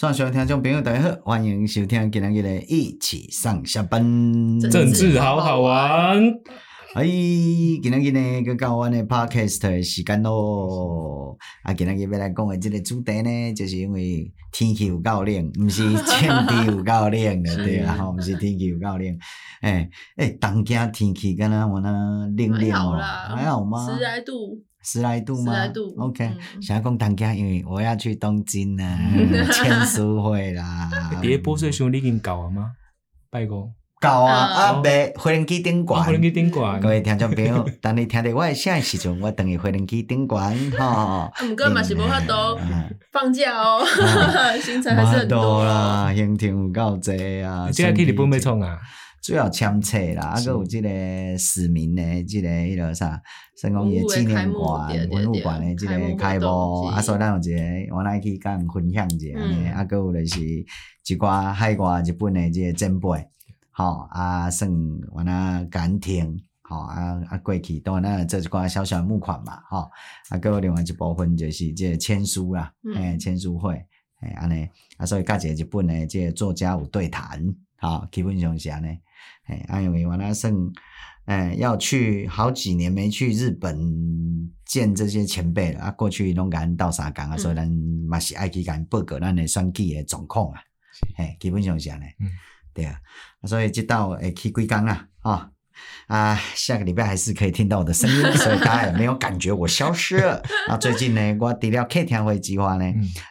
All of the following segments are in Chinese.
线上听众朋友大家好，欢迎收听今日的一起上下班，政治好好玩。哎，今日呢，个到我的 podcast 的时间咯。啊，今日要来讲的这个主题呢，就是因为天气有够冷，不是天气有够冷的，对啊，吼，不是天气有够冷。哎哎，东京天气敢若我那冷冷哦，还好吗？十来度，十来度吗？十来度。OK，想要讲东京，因为我要去东京呢，签书会啦。别波水兄，你已经搞了吗？拜公。到啊！啊，未飞轮机顶悬，飞轮机顶悬。各位听众朋友，当你听到我的声的时阵，我等于飞轮机顶悬吼。毋过嘛是无法度放假哦，行程还是很多啦，行程有够济啊。即个去日本要创啊？主要签册啦，啊，搁有即个市民的即个迄落啥，成功诶纪念馆、文物馆的即个开幕，啊，所以咱有一个，我来去甲人分享一下呢，啊，搁有就是一寡海外日本的即个前辈。好啊，算我那感听，好啊啊过去当然那做一寡小小募款嘛，吼啊，搁有另外一部分就是即个签书啦，诶、嗯，签书会，诶，安尼啊，所以甲一个日本诶即个作家有对谈，好，基本上是安尼，诶，啊，因为我那算，诶，要去好几年没去日本见这些前辈了啊，过去拢甲咱斗相共啊，所以咱嘛是爱去甲因报告咱的选举的状况啊，诶，基本上是安尼。嗯。对啊，所以这道诶去几工啦，啊啊，下个礼拜还是可以听到我的声音，所以大家也没有感觉我消失了。啊，最近呢，我除了客厅会计划呢，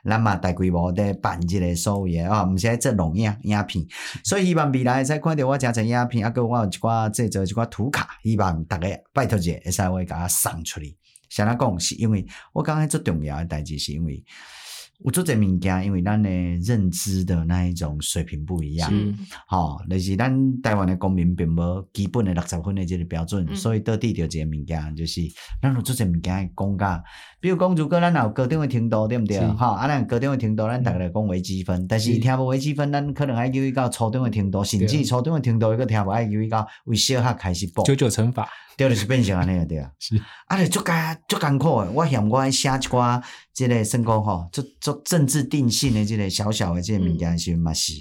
咱嘛大规模的办一个所谓的啊，毋是在做录影影片，所以希望未来再看到我加成影片，啊，搁我有一寡制作一寡图卡，希望大家拜托者会使会甲我送出去。想来讲是因为我刚才最重要的代志是因为。我做这物件，因为咱的认知的那一种水平不一样，好是，就是咱台湾的公民并无基本的六十分的这个标准，嗯、所以到底着这个物件，就是咱有做这物件讲价。比如讲，如果咱有高中的程度，对不对？哈是，啊，咱高中的程度，咱大概来讲微积分，但是听无微积分，咱可能爱求一到初中的程度，甚至初中的程度，伊个听无爱求一到为小学开始补。九九乘法。对，就是变成安尼个对啊，是啊，你足艰足艰苦诶，我嫌我写一寡即个算讲吼，做做政治定性诶，即个小小诶，即个物件是嘛是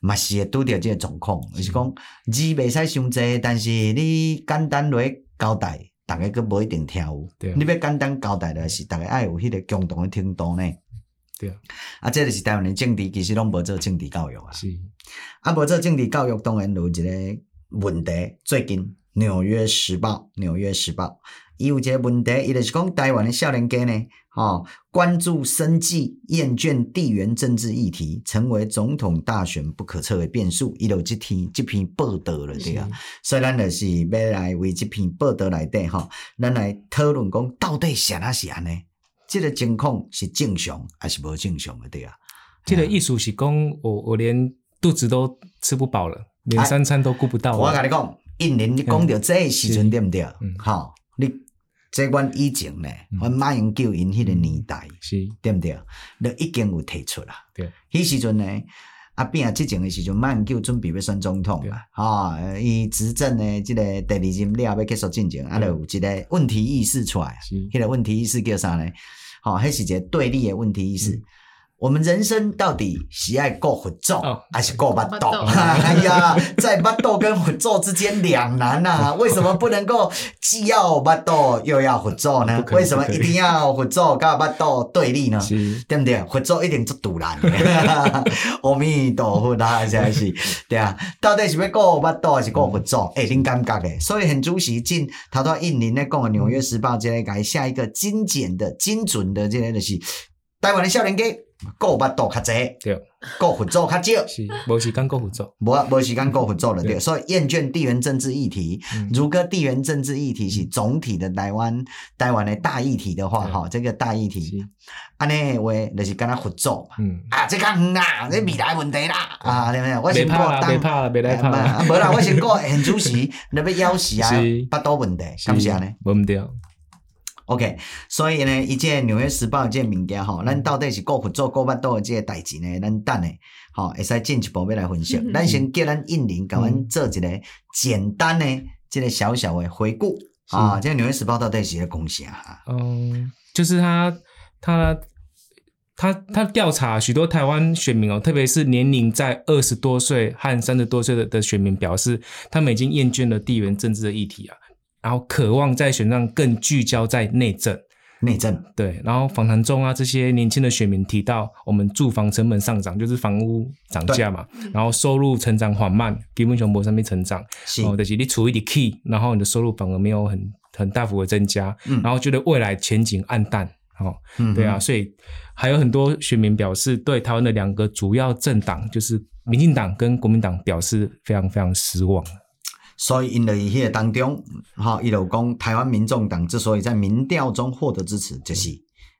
嘛是会拄着即个状况，就是讲字袂使伤济，但是你简单来交代，逐个佫无一定听有。对，你要简单交代的是，逐个爱有迄个共同诶程度呢。对啊，啊，这就是台湾诶政治，其实拢无做政治教育啊。是，啊，无做政治教育，当然有一个问题，最近。纽约时报，纽约时报，伊有一个问题，伊就是讲台湾的少年家呢，哦，关注生计，厌倦地缘政治议题，成为总统大选不可测的变数。伊就这篇这篇报道了，对啊，所以咱就是要来为这篇报道来对哈，咱来讨论讲到底是哪是安呢？这个情况是正常还是不正常的？对啊，这个意思是讲我我连肚子都吃不饱了，连三餐都顾不到。我跟你讲。印尼，你讲到这个时阵对不对？好，你这阮以前呢，阮马英九因迄个年代，是，对不对？都已经有提出啦。对，迄时阵呢，阿扁啊，执政的时阵，马英九准备要选总统嘛，哈，伊执政呢，即个第二任了要结束进程，啊，就有一个问题意识出来，迄个问题意识叫啥呢？好，迄是一个对立的问题意识。我们人生到底喜爱过佛祖还是过巴肚？哎呀，在巴肚跟佛祖之间两难呐，为什么不能够既要巴肚又要佛祖呢？为什么一定要佛祖跟巴肚对立呢？对不对？佛祖一定做赌烂。阿弥陀佛，他现在是，对啊，到底是要过巴肚还是过佛祖？哎，恁感觉诶，所以很主席进他说印尼那讲《纽约时报》这类改下一个精简的、精准的这类的是台湾的少年家。过巴肚较济，对，过佛祖较少，是，无时间过佛祖，无无时间过佛祖了，对，所以厌倦地缘政治议题，如果地缘政治议题是总体的台湾台湾的大议题的话，哈，这个大议题，安尼话就是跟他佛祖嘛，啊，这个远啊，这未来问题啦，啊，对不对？我先过当，别怕了，别来怕了，无啦，我先过很主席，那边要死啊，巴肚问题，感谢呢，无毋对。OK，所以呢，一件纽约时报一件物件吼，咱到底是过佛祖过巴肚的这个代志呢？咱等呢吼会使进一步要来分析。咱先叫咱印林甲阮做一个简单的这个小小的回顾啊。这纽约时报到底是在讲啥？嗯，就是他他他他调查许多台湾选民哦，特别是年龄在二十多岁和三十多岁的的选民，表示他们已经厌倦了地缘政治的议题啊，然后渴望在选上更聚焦在内政。内政。对，然后访谈中啊，这些年轻的选民提到，我们住房成本上涨，就是房屋涨价嘛，然后收入成长缓慢，基本上没上面成长，是。哦，就是你处于的 key，然后你的收入反而没有很很大幅的增加，嗯，然后觉得未来前景暗淡，哦，嗯，对啊，所以还有很多选民表示，对台湾的两个主要政党，就是民进党跟国民党，表示非常非常失望。所以，因为迄个当中，哈，伊就讲台湾民众党之所以在民调中获得支持，就是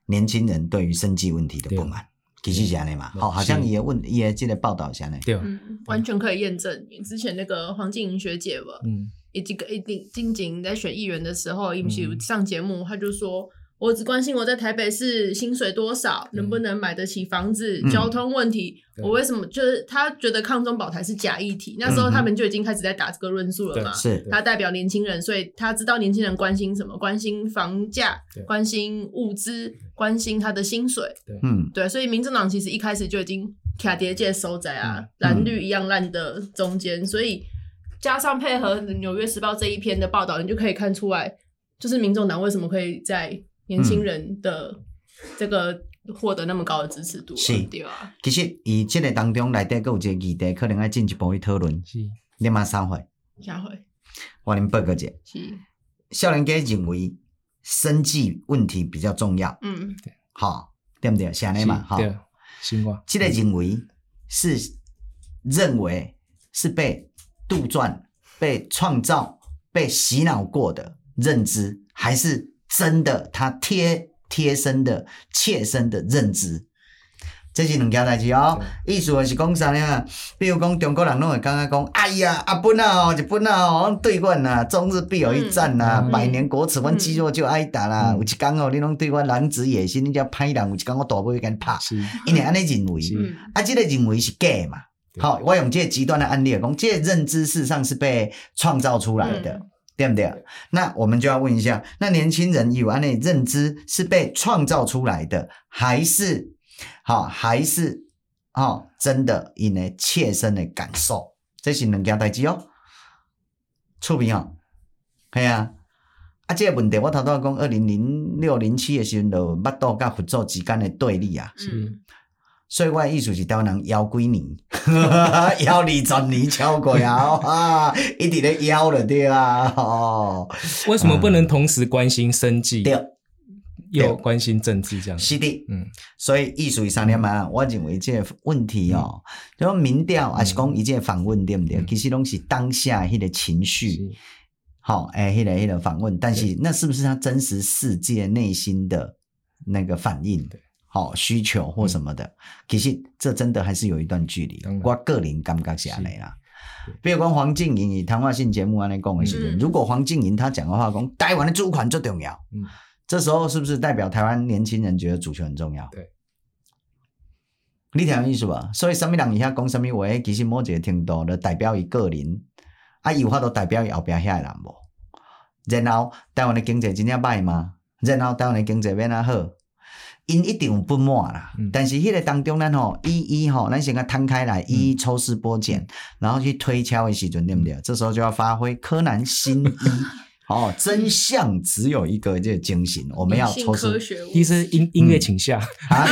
年轻人对于生计问题的不满，其实是安尼嘛。好，好像也问，也记得报道一下呢。对，嗯，完全可以验证。之前那个黄静莹学姐吧，嗯，以及个一定静静在选议员的时候，伊不是有上节目，他就说。我只关心我在台北市薪水多少，能不能买得起房子，嗯、交通问题。我为什么就是他觉得抗中保台是假议题？那时候他们就已经开始在打这个论述了嘛。是，他代表年轻人，所以他知道年轻人关心什么，关心房价，关心物资，关心他的薪水。嗯，对，所以民政党其实一开始就已经卡叠界收窄啊，蓝绿一样烂的中间，所以加上配合《纽约时报》这一篇的报道，你就可以看出来，就是民众党为什么可以在。年轻人的这个获得那么高的支持度，是，对啊。其实以这个当中来底，还有一个议题，可能要进一步去讨论。是，你马三回，下回，我恁报告者。是，少年家认为生计问题比较重要。嗯，好，对不对？下来嘛，哈。对，新话。这个认为是认为是被杜撰、被创造、被洗脑过的认知，还是？真的，他贴贴身的、切身的认知，这是两件代志哦。意思是讲啥呢？比如讲中国人拢会感觉讲，哎呀，阿本啊，哦，日本啊，哦，对阮呐，中日必有一战呐，嗯、百年国耻，阮肌肉就挨打啦。嗯、有一天哦，你拢对阮狼子野心，你叫歹人，有一天我大不会跟你拍，是因为安尼认为，啊，这个认为是假嘛。好对，我用这个极端的案例讲，这个认知事实上是被创造出来的。嗯对不对？那我们就要问一下，那年轻人有安内认知是被创造出来的，还是好，还是哦，真的因为切身的感受？这是两件代志哦。触屏哦，系啊，啊，这个问题我头头讲，二零零六零七的时候，就捌到甲佛祖之间的对立啊。是。所以我的意思是台湾人摇几年，摇二十年超过 啊，一直在摇了对啊。哦，为什么不能同时关心生计，对，又关心政治这样？是的，嗯。所以意思是啥呢嘛？我认为这个问题哦，就说民调还是讲一件访问对不对？其实拢是当下迄个情绪，好，诶，迄个迄个访问，但是那是不是他真实世界内心的那个反应？好需求或什么的，其实这真的还是有一段距离。我个人感觉是这样啦。比如讲黄静莹以谈话性节目安尼讲的时候，如果黄静莹她讲的话讲台湾的主权最重要，嗯，这时候是不是代表台湾年轻人觉得主权很重要？对，你听意思吧？所以什么人以下讲什么话，其实某一个程度的代表于个人，啊，有法都代表于后边遐个人无。然后台湾的经济真正歹吗？然后台湾的经济变哪好？因一定有不满啦，嗯、但是迄个当中咱吼一一吼，咱先甲摊开来一一抽丝剥茧，嗯、然后去推敲的时阵，对不对？这时候就要发挥柯南新一。哦，真相只有一个，这个精神，我们要抽丝。其实音音乐请下啊，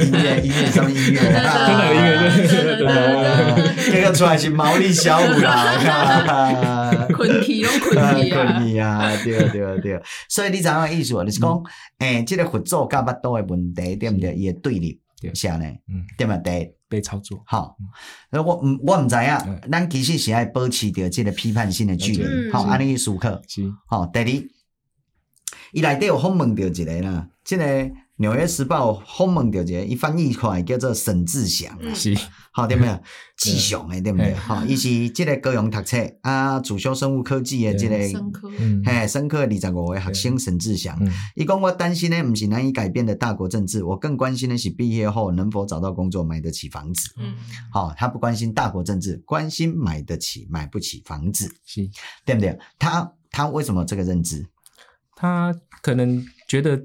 音乐音乐什么音乐？真的音乐，对对对，这个出来是毛利小五啦，困体拢困体啊，困体啊，对对对。所以你知影意思？就是讲，诶，这个合作甲巴多的问题，对不对？也对立，是安尼，嗯，对不对？被操作，好，那我唔我唔知啊，咱其实是爱保持着这个批判性的距离，好，安尼去思考，是，好，第二，伊内底有访问到一个啦，这个。纽约时报访问到一个，伊翻译出来叫做沈志祥，是，好对不对？志祥诶，对不对？好，伊是这个高雄读册。啊，主修生物科技的这个，嘿，生科二十五位学生沈志祥，伊讲我担心的不是难以改变的大国政治，我更关心的是毕业后能否找到工作，买得起房子。嗯，好，他不关心大国政治，关心买得起买不起房子，是，对不对？他他为什么这个认知？他可能觉得。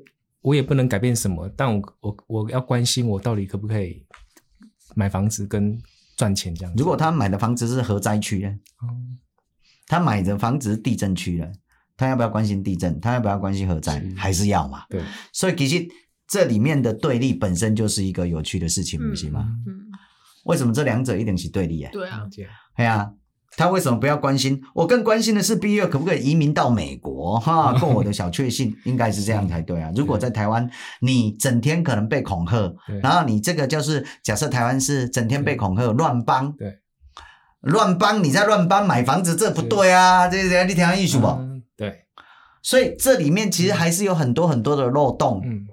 我也不能改变什么，但我我我要关心我到底可不可以买房子跟赚钱这样子。如果他买的房子是核灾区呢？嗯，他买的房子是地震区呢，他要不要关心地震？他要不要关心核灾？还是要嘛？对。所以其实这里面的对立本身就是一个有趣的事情，不是吗？嗯。为什么这两者一定是对立啊？对啊，对啊。他为什么不要关心？我更关心的是毕业可不可以移民到美国？哈，过我的小确幸，应该是这样才对啊。如果在台湾，你整天可能被恐吓，然后你这个就是假设台湾是整天被恐吓，乱帮，对，乱帮你在乱帮买房子，这不对啊！这这你听艺术不？对，所以这里面其实还是有很多很多的漏洞。嗯。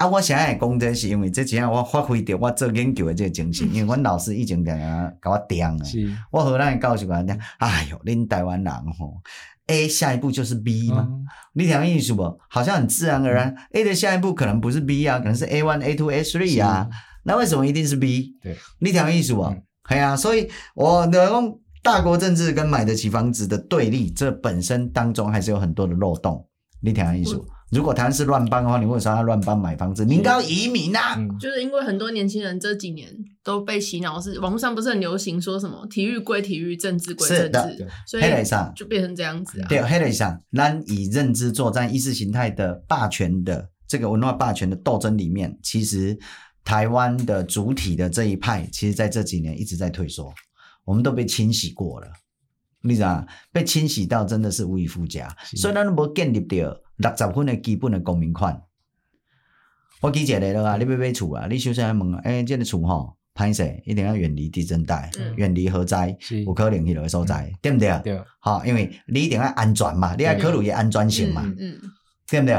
啊，我现在讲这是因为这几样我发挥着我做研究的这个精神，因为阮老师已经定啊给我定啊，我和咱教授讲讲，哎哟，恁台湾人吼，A 下一步就是 B 嘛，嗯、你听意思不？好像很自然而然、嗯、，A 的下一步可能不是 B 啊，可能是 A one、A two、A three 啊，那为什么一定是 B？对，你听意思不？哎呀、嗯啊，所以我的讲大国政治跟买得起房子的对立，这本身当中还是有很多的漏洞，你听意思不？如果台湾是乱帮的话，你为啥要乱帮买房子？你应该要移民啊！就是因为很多年轻人这几年都被洗脑，是网络上不是很流行说什么体育归体育，政治归政治，所以就变成这样子啊。对，黑了上，咱以认知作战，意识形态的霸权的这个文化霸权的斗争里面，其实台湾的主体的这一派，其实在这几年一直在退缩，我们都被清洗过了，你知道被清洗到真的是无以复加，所以咱都没建立掉。六十分的基本的公民权，我记一个了啊！你要买厝啊？你首先要问啊，诶、欸，这个厝吼，歹势，一定要远离地震带，远离核灾，有可能迄落个所在，对不对？对，好，因为你一定要安全嘛，你要考虑伊安全性嘛，嗯，对不对？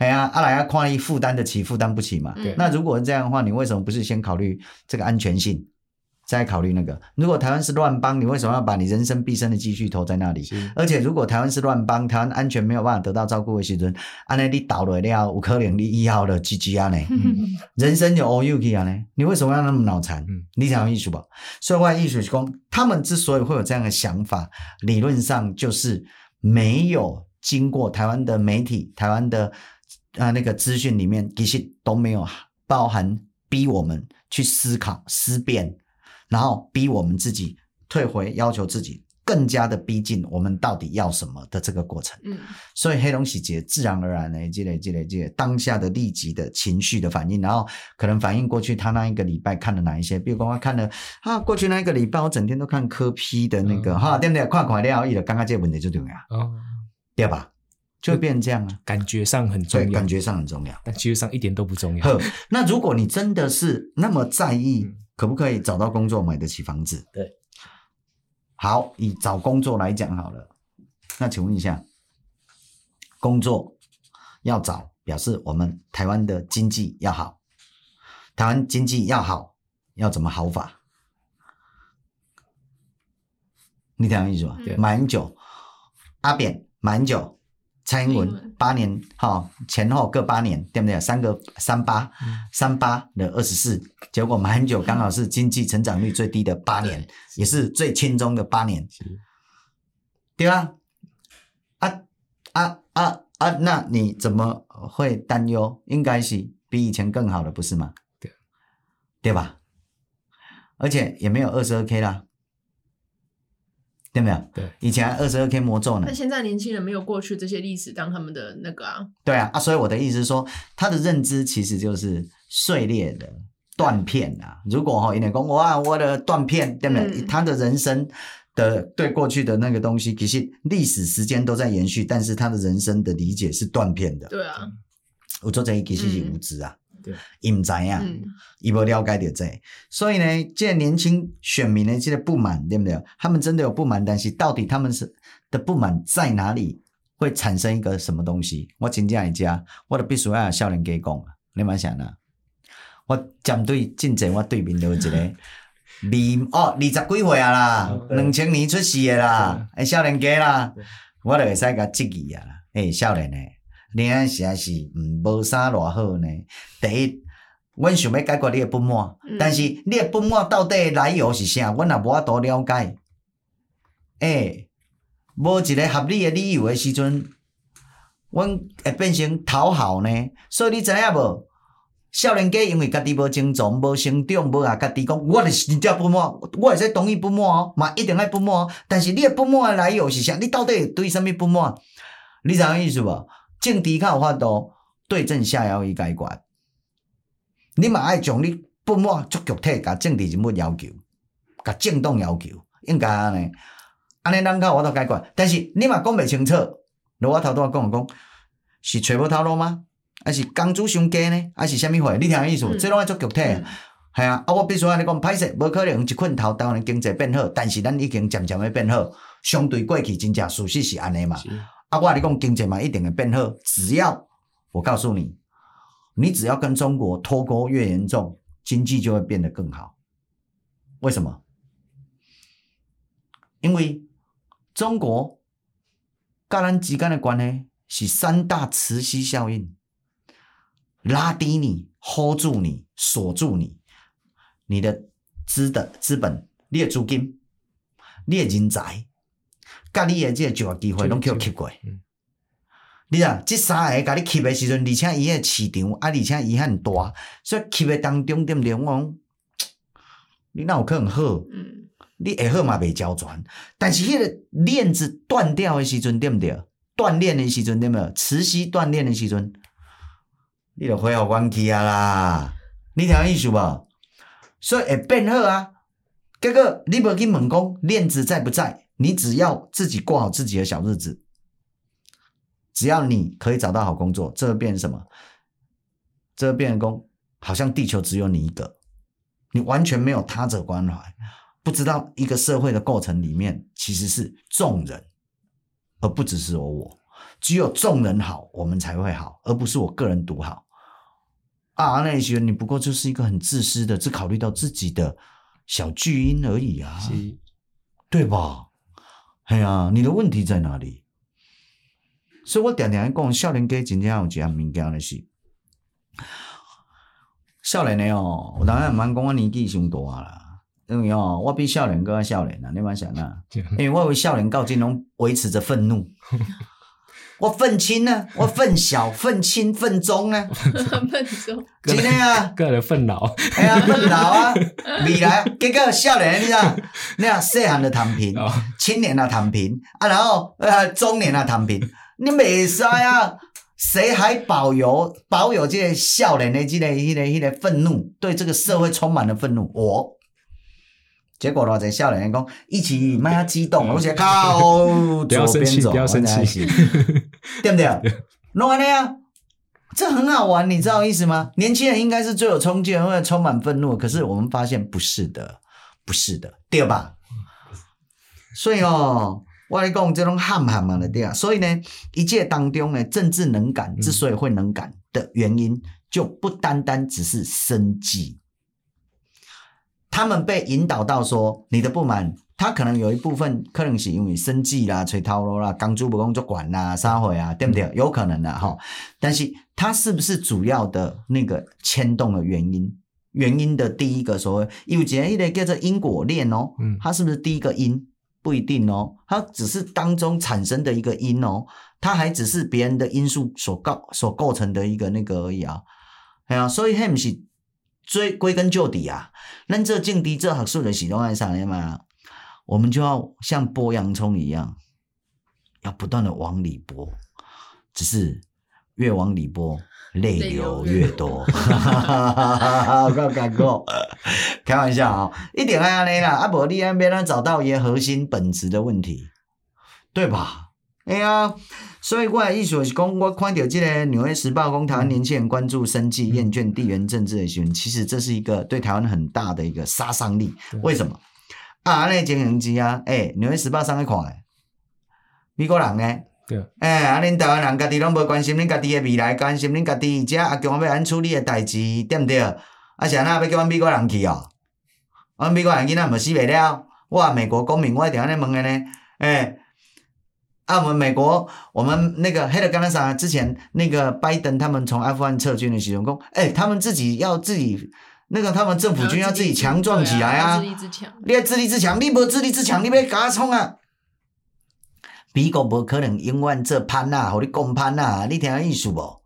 系啊，阿来要看伊负担得起，负担不起嘛。那如果是这样的话，你为什么不是先考虑这个安全性？再考虑那个，如果台湾是乱帮，你为什么要把你人生毕生的积蓄投在那里？而且如果台湾是乱帮，台湾安全没有办法得到照顾的时阵，安尼你倒了了，有可能你以后的 GG 啊呢，人生就乌有去啊呢？你为什么要那么脑残？嗯、你想要艺术吧？所以，我艺术工他们之所以会有这样的想法，理论上就是没有经过台湾的媒体、台湾的啊那个资讯里面，其实都没有包含逼我们去思考思辨。然后逼我们自己退回，要求自己更加的逼近我们到底要什么的这个过程。嗯，所以黑龙喜结自然而然的积累、积累、积累当下的立即的情绪的反应，然后可能反映过去他那一个礼拜看了哪一些，比如说他看了啊，过去那一个礼拜我整天都看科批的那个、嗯、哈，对不对？快快了，一的，刚刚这个问题就对了，哦，对吧？就会变成这样啊，感觉上很重要，感觉上很重要，但其实上一点都不重要。呵，那如果你真的是那么在意。嗯可不可以找到工作，买得起房子？对，好，以找工作来讲好了。那请问一下，工作要找，表示我们台湾的经济要好。台湾经济要好，要怎么好法？你听我意思吗？对，马英九、阿扁、马英九。蔡英文八年哈前后各八年对不对？三个三八、嗯、三八的二十四，结果马英九刚好是经济成长率最低的八年，嗯、也是最轻松的八年，对吧？啊啊啊啊！那你怎么会担忧？应该是比以前更好了，不是吗？对，对吧？而且也没有二十二 K 啦。对没有？对，以前二十二 K 魔咒呢。那现在年轻人没有过去这些历史当他们的那个啊。对啊，啊，所以我的意思是说，他的认知其实就是碎裂的断片啊。如果哈，有点讲哇，我的断片，对不对？嗯、他的人生的对过去的那个东西，其实历史时间都在延续，但是他的人生的理解是断片的。对啊，我做这一其实是无知啊。嗯伊唔知啊，伊无、了解着这，所以呢，这年轻选民的，这个不满，对不对？他们真的有不满，但是到底他们是的不满在哪里，会产生一个什么东西？我真正来讲，我就必须要少年家讲，你蛮想呢？我针对进前，我对面有一个二哦，二十几岁啊啦，两千年出世的啦，诶，少年家啦，我就会使甲质疑啊啦，诶，少年诶。你安，实在是嗯，无啥偌好呢。第一，阮想要解决你的不满，嗯、但是你的不满到底来由是啥？阮也无法度了解。诶、欸，无一个合理的理由的时阵，阮会变成讨好呢？所以你知影无？少年家因为家己无成长、无成长，无啊家己讲，我就是真正不满，我会使同意不满哦，嘛一定爱不满。但是你的不满的来由是啥？你到底对啥物不满？你知影意思无？政治较有法度对症下药去解决。你嘛爱将你不满足具体，甲政治人物要求，甲政党要求，应该安尼，安尼咱较有法度解决。但是你嘛讲袂清楚，如我头拄仔讲讲，是揣无头路吗？还是工资伤低呢？还是啥物货？你听意思？嗯、这拢爱做具体，系、嗯、啊。啊，我必须安尼讲，歹势，无可能一困头，台湾经济变好，但是咱已经渐渐要变好。相对过去真正事实是安尼嘛？啊，我跟你讲，经济嘛一定会变好。只要我告诉你，你只要跟中国脱钩越严重，经济就会变得更好。为什么？因为中国跟咱之间的关系是三大磁吸效应。拉低你，hold 住你，锁住你，你的资的资本，你的资金，你的人才，甲你的即个就业机会拢叫吸过。你啊，即三个甲你吸的时阵，而且伊个市场啊，而且伊很大，所以吸的当中对不对？我讲，你哪有可能好？嗯，你会好嘛？袂交转，但是迄个链子断掉的时阵，对不对？锻炼的时阵，对不对？持续锻炼的时阵。你就恢复元气啊啦！你听意思无？所以会变好啊。结果你无去问讲链子在不在？你只要自己过好自己的小日子，只要你可以找到好工作，这会变成什么？这会变成讲，好像地球只有你一个，你完全没有他者关怀，不知道一个社会的构成里面其实是众人，而不只是我我。只有众人好，我们才会好，而不是我个人独好。啊，那些你不过就是一个很自私的，只考虑到自己的小巨婴而已啊，对吧？哎呀，你的问题在哪里？所以我常常讲，少年家真正有一项物件的是，少年的哦，我当然唔蛮讲我年纪上大啦，因为哦，我比少年更少年啊，你蛮想啊，因为我为少年到今拢维持着愤怒。我愤青呢？我愤小、愤青、愤中呢？愤中，今天啊，个人愤老，哎呀，愤老啊，未来结果少年，你知道？你看细汉的躺平，青年啊躺平啊，然后呃中年啊躺平，你没使啊？谁还保有保有这个少年的这个、这个、这个愤怒？对这个社会充满了愤怒，我。结果呢，在少年讲一起迈下激动，我写靠 左边走，不要生气，对不对？弄完了呀，这很好玩，你知道意思吗？年轻人应该是最有冲劲，或者充满愤怒。可是我们发现不是的，不是的，对吧？所以哦，我来讲这种喊喊嘛的对啊。所以呢，一届当中呢，政治能感之所以会能感的原因，就不单单只是生计。他们被引导到说，你的不满，他可能有一部分可能是因为生计啦、吹头路啦、刚珠不工作管啦、啥货啊，对不对？有可能的哈。但是，他是不是主要的那个牵动的原因？原因的第一个所谓有节一类叫做因果链哦，嗯，它是不是第一个因？不一定哦，它只是当中产生的一个因哦，它还只是别人的因素所构所构成的一个那个而已啊。哎呀，所以他们是。追归根究底啊，那这境地这学术的系统在上面嘛，我们就要像剥洋葱一样，要不断的往里剥，只是越往里剥，泪流越多。哈哈哈哈哈！不要敢过，开玩笑啊、喔，一点爱安尼啦，阿伯你安边呢找到一个核心本质的问题，对吧？哎呀。所以我的意思是讲，我看到这个《纽约时报》讲台湾年轻人关注生计、厌倦地缘政治的新闻，其实这是一个对台湾很大的一个杀伤力。为什么？啊，安尼经营机啊，诶、欸，《纽约时报》上去看诶，美国人呢？对。诶、欸，啊，恁台湾人家己拢无关心恁家己诶未来，关心恁家己遮啊，叫我要安处理诶代志，对毋对？啊，是安那要叫阮美国人去哦？阮美国人囡仔毋死袂了？我美国公民，我一定安尼问诶呢？诶、欸。啊，我们美国，我们那个黑的刚才啥？之前那个拜登他们从阿富汗撤军的时候讲，哎，他们自己要自己那个他们政府军要自己强壮起来啊！自立自强，你要自立自强，你不自立自强，你别给我冲啊！美国无可能永远做潘啊，互你讲潘啊，你听意思无？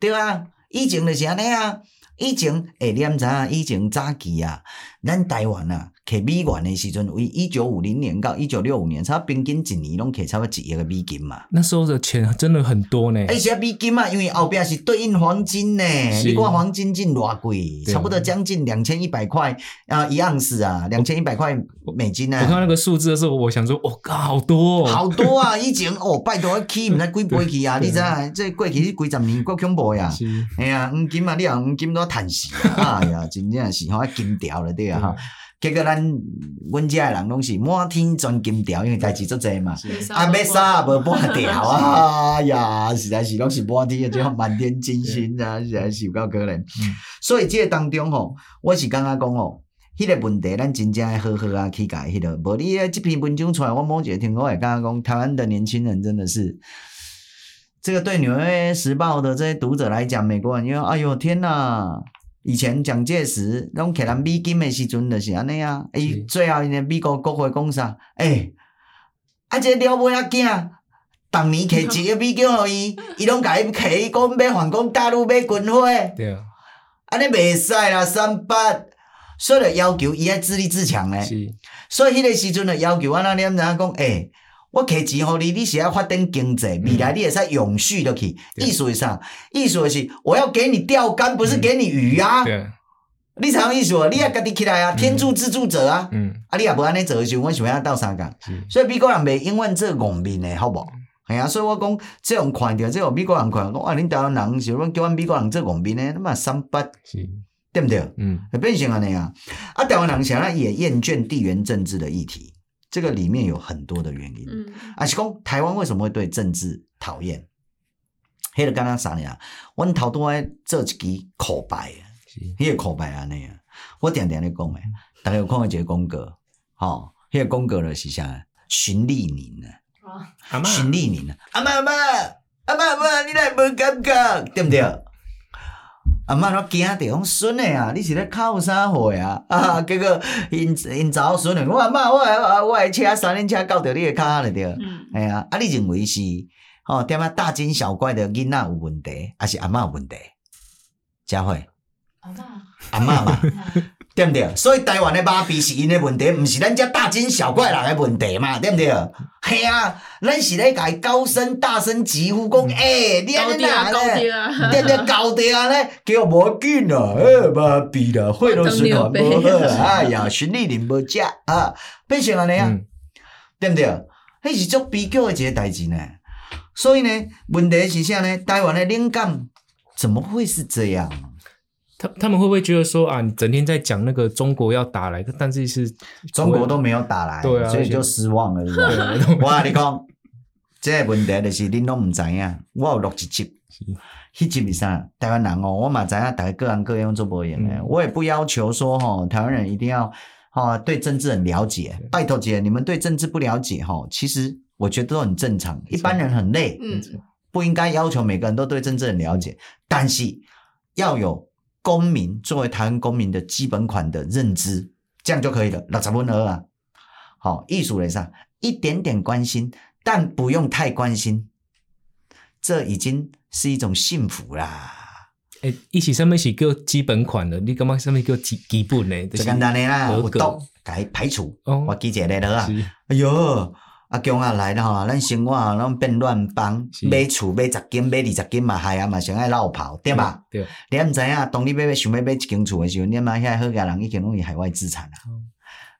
对啊，以前就是安尼啊，以前诶、欸，你毋知影？以前早期啊，咱台湾啊。摕美元的时阵，为一九五零年到一九六五年，差平均一年拢摕差不多一亿个美金嘛。那时候的钱真的很多呢。而且美金嘛，因为后边是对应黄金呢。你看黄金进偌贵，差不多将近两千一百块啊一盎司啊，两千一百块美金呢。我看那个数字的时候，我想说，哦，好多，好多啊！以前哦，拜托起毋知几倍去啊？你知影？这过去几十年够恐怖呀！哎呀，黄金嘛，你讲黄金都趁死啊！哎呀，真正是吼金条了对啊哈。结果咱阮遮诶人拢是满天钻金条，因为代志足济嘛，啊，要啥无半条啊！哎呀，实在是拢是满天，就满天金星啊，实在是有够可怜。嗯、所以即个当中吼，我是感觉讲吼，迄、那个问题咱真正要好好啊去解迄个。无你这篇文章出来，我某一个听我会感觉讲，台湾的年轻人真的是，这个对纽约时报的这些读者来讲，美国人因为哎呦天呐！以前蒋介石拢摕咱美金诶时阵就是安尼啊，伊最后因诶美国国会讲啥？诶、欸，啊，这个、了尾仔囝，逐年摕一个美金互伊，伊拢甲伊摕伊讲要反攻大陆买军火，对啊，安尼袂使啦，三八，所以就要求伊爱自立自强诶，是所以迄个时阵诶要求，安那念怎讲？诶、欸。我摕钱互你，你是要发展经济，未来你会使永续落去。意思是啥？意思是我要给你钓竿，不是给你鱼啊。对，你啥意思？你也家己起来啊，天助自助者啊。嗯，啊，你也无安尼做的时候，我想要倒三角。所以美国人袂永远做戆面的，好不？系啊，所以我讲这样看到，这种美国人看，讲啊，恁台湾人是讲叫阮美国人做戆面的，那么三八，对不对？嗯，变成安尼啊。啊，台湾人想要也厌倦地缘政治的议题。这个里面有很多的原因，嗯，啊是讲台湾为什么会对政治讨厌？迄个刚刚啥呢？我头拄爱做一支口白，迄是。个口白安尼啊，我点点咧讲诶，大家有看过一个广告，吼、哦，迄个广告了是啥？循利宁啊，循利宁啊，阿妈阿妈阿妈阿妈，你来无感觉，对不对？阿妈我惊着讲孙诶啊，你是咧哭啥货啊？啊，结果因因查某孙诶，我阿妈我我我诶车三轮车到着你诶骹了着，嗯，哎呀，啊，你认为是吼点啊大惊小怪的囡仔有问题，还是阿妈有问题？佳慧，阿妈，阿妈嘛。对不对？所以台湾的麻痹是因的问题，不是咱这大惊小怪人的问题嘛？对不对？嘿啊，咱是咧甲伊高声大声疾呼讲，诶、欸，你安尼哪咧？对不对？搞掉 啊咧，叫无紧啊，诶，麻痹啦，血都循环无好，哎呀，循利宁无食啊，变成安尼啊，对不对？迄是足悲剧的一个代志呢。所以呢，问题是啥呢？台湾的灵感怎么会是这样？他他们会不会觉得说啊，你整天在讲那个中国要打来，但是是中国都没有打来，对啊，所以就失望了，是吧？我跟你讲，这个问题就是恁拢唔知影，我有录一集，迄集是啥？台湾人哦，我嘛知影，大家各行各业做不赢的，我也不要求说吼，台湾人一定要哈对政治很了解，拜托姐，你们对政治不了解哈，其实我觉得都很正常，一般人很累，嗯，不应该要求每个人都对政治很了解，但是要有。公民作为台湾公民的基本款的认知，这样就可以了。六十分额啊，好，艺术人上一点点关心，但不用太关心，这已经是一种幸福啦。诶、欸，一起上面是叫基本款的，你干嘛上面叫基基本呢？最简单的啦，我懂该排除。哦、我记一下了哎呦。阿强啊来了吼，咱生活啊拢变乱帮，买厝买十间买二十间嘛，害啊嘛，先爱落跑，对吧？对。你毋知影，当你买买想要买一间厝诶时候，你嘛遐好家人已经拢是海外资产啦。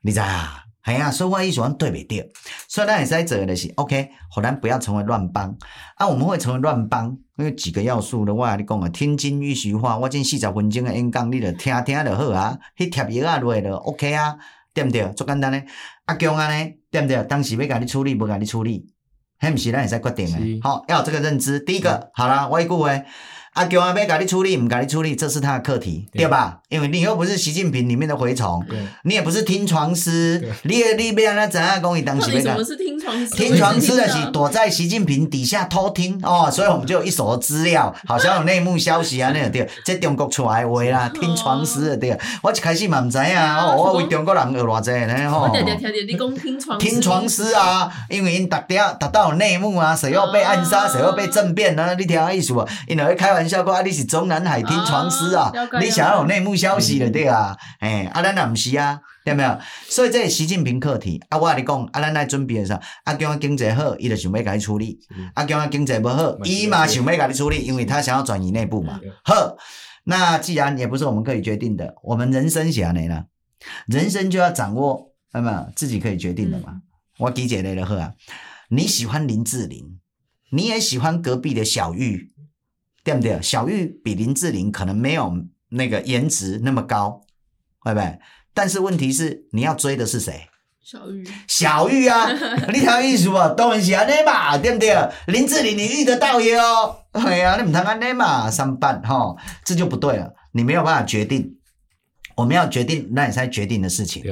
你知啊？系啊，所以我意思讲对袂对？所以咱会使做诶就是，OK，互咱不要成为乱帮。啊，我们会成为乱帮，因为几个要素的，我甲你讲啊，听金玉虚话，我这四十分钟诶演讲，你着听听就好啊，去贴药啊落就 OK 啊，对毋对？足简单诶。阿强安尼。对不对？当时要甲你处理，不甲你处理，还毋是咱会使决定的。是好，要有这个认知。第一个，好啦，我一句话，阿强啊，要甲你处理，唔甲你处理，这是他的课题，对吧？因为你又不是习近平里面的蛔虫，你也不是听床师，你也你别让他怎样讲，你当时要什么是听床师？听床师的是躲在习近平底下偷听哦，所以我们就有一手资料，好像有内幕消息啊，那个对，这中国出来的话啦，听床师的对，我一开始嘛唔知啊，我为中国人学偌济呢吼。听床师啊，因为因达到达到有内幕啊，谁要被暗杀，谁要被政变呢？你听下意思不？因为开玩笑讲啊，你是中南海听床师啊，你想要有内幕消息的对啊？哎，啊咱也唔是啊，对没有？所以这是习近平课题啊，我跟你讲，啊咱来准备的时候，阿强经济好，伊就想要甲你处理；阿强经济不好，伊嘛想要甲你处理，因为他想要转移内部嘛。好，那既然也不是我们可以决定的，我们人生是安尼啦，人生就要掌握，有没有自己可以决定的嘛？我理解你了呵啊，你喜欢林志玲，你也喜欢隔壁的小玉。对不对？小玉比林志玲可能没有那个颜值那么高，会不会？但是问题是，你要追的是谁？小玉。小玉啊，你听意思不？当然是安尼嘛，对不对？林志玲你遇得到哟？哎呀，你唔通安尼嘛，三八哈，这就不对了。你没有办法决定，我们要决定，那你才决定的事情。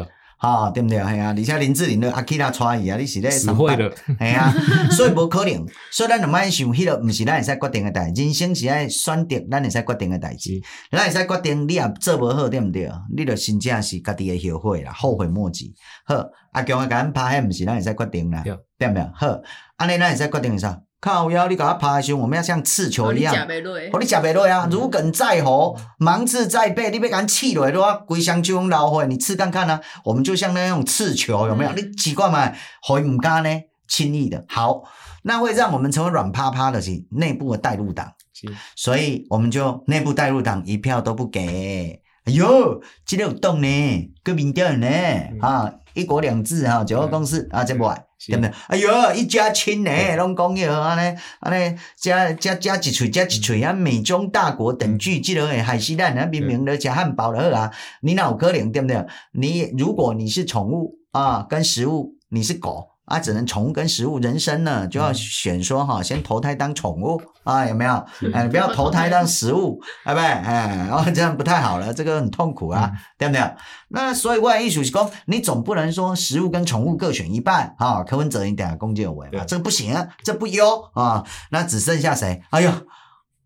哈，对不对？系啊，而且林志玲的阿基拉带伊啊，你是咧上班，哎呀，所以无可能。所以咱就莫想迄个，毋是咱会使决定的代志。人生是爱选择，咱会使决定的代志。咱会使决定，你也做无好，对毋对？你就真正是家己会后悔啦，后悔莫及。好，阿强啊，甲咱拍，迄毋是咱会使决定啦，对毋对？好，安尼咱会使决定啥？靠腰，你给他爬的时候，我们要像刺球一样。哦，你吃不落啊！如鲠在喉，芒刺在背，你要给它刺落来的话，规箱就用老虎，你刺看看啊！我们就像那种刺球，有没有？嗯、你奇怪嘛？会唔干呢？轻易的，好，那会让我们成为软趴趴的是内部的带入党，是所以我们就内部带入党一票都不给。哎呦，这个有动呢，革命调呢，嗯、啊，一国两制哈，九二共识啊，这不爱。对不对？哎哟，一家亲呢，拢讲哟安尼安尼，加加加一喙加一喙啊！美中大国等距，这个会害死咱啊！明明的吃汉堡的好啊，你哪有可能对不对？你如果你是宠物啊，跟食物，你是狗。啊，只能宠物跟食物，人生呢就要选说哈，先投胎当宠物啊，有没有？哎，不要投胎当食物，哎 不，哎，然后这样不太好了，这个很痛苦啊，对不对？那所以外艺术是讲，你总不能说食物跟宠物各选一半啊，柯文哲一点攻击我啊，这个不行，这不优啊，那只剩下谁？哎呦，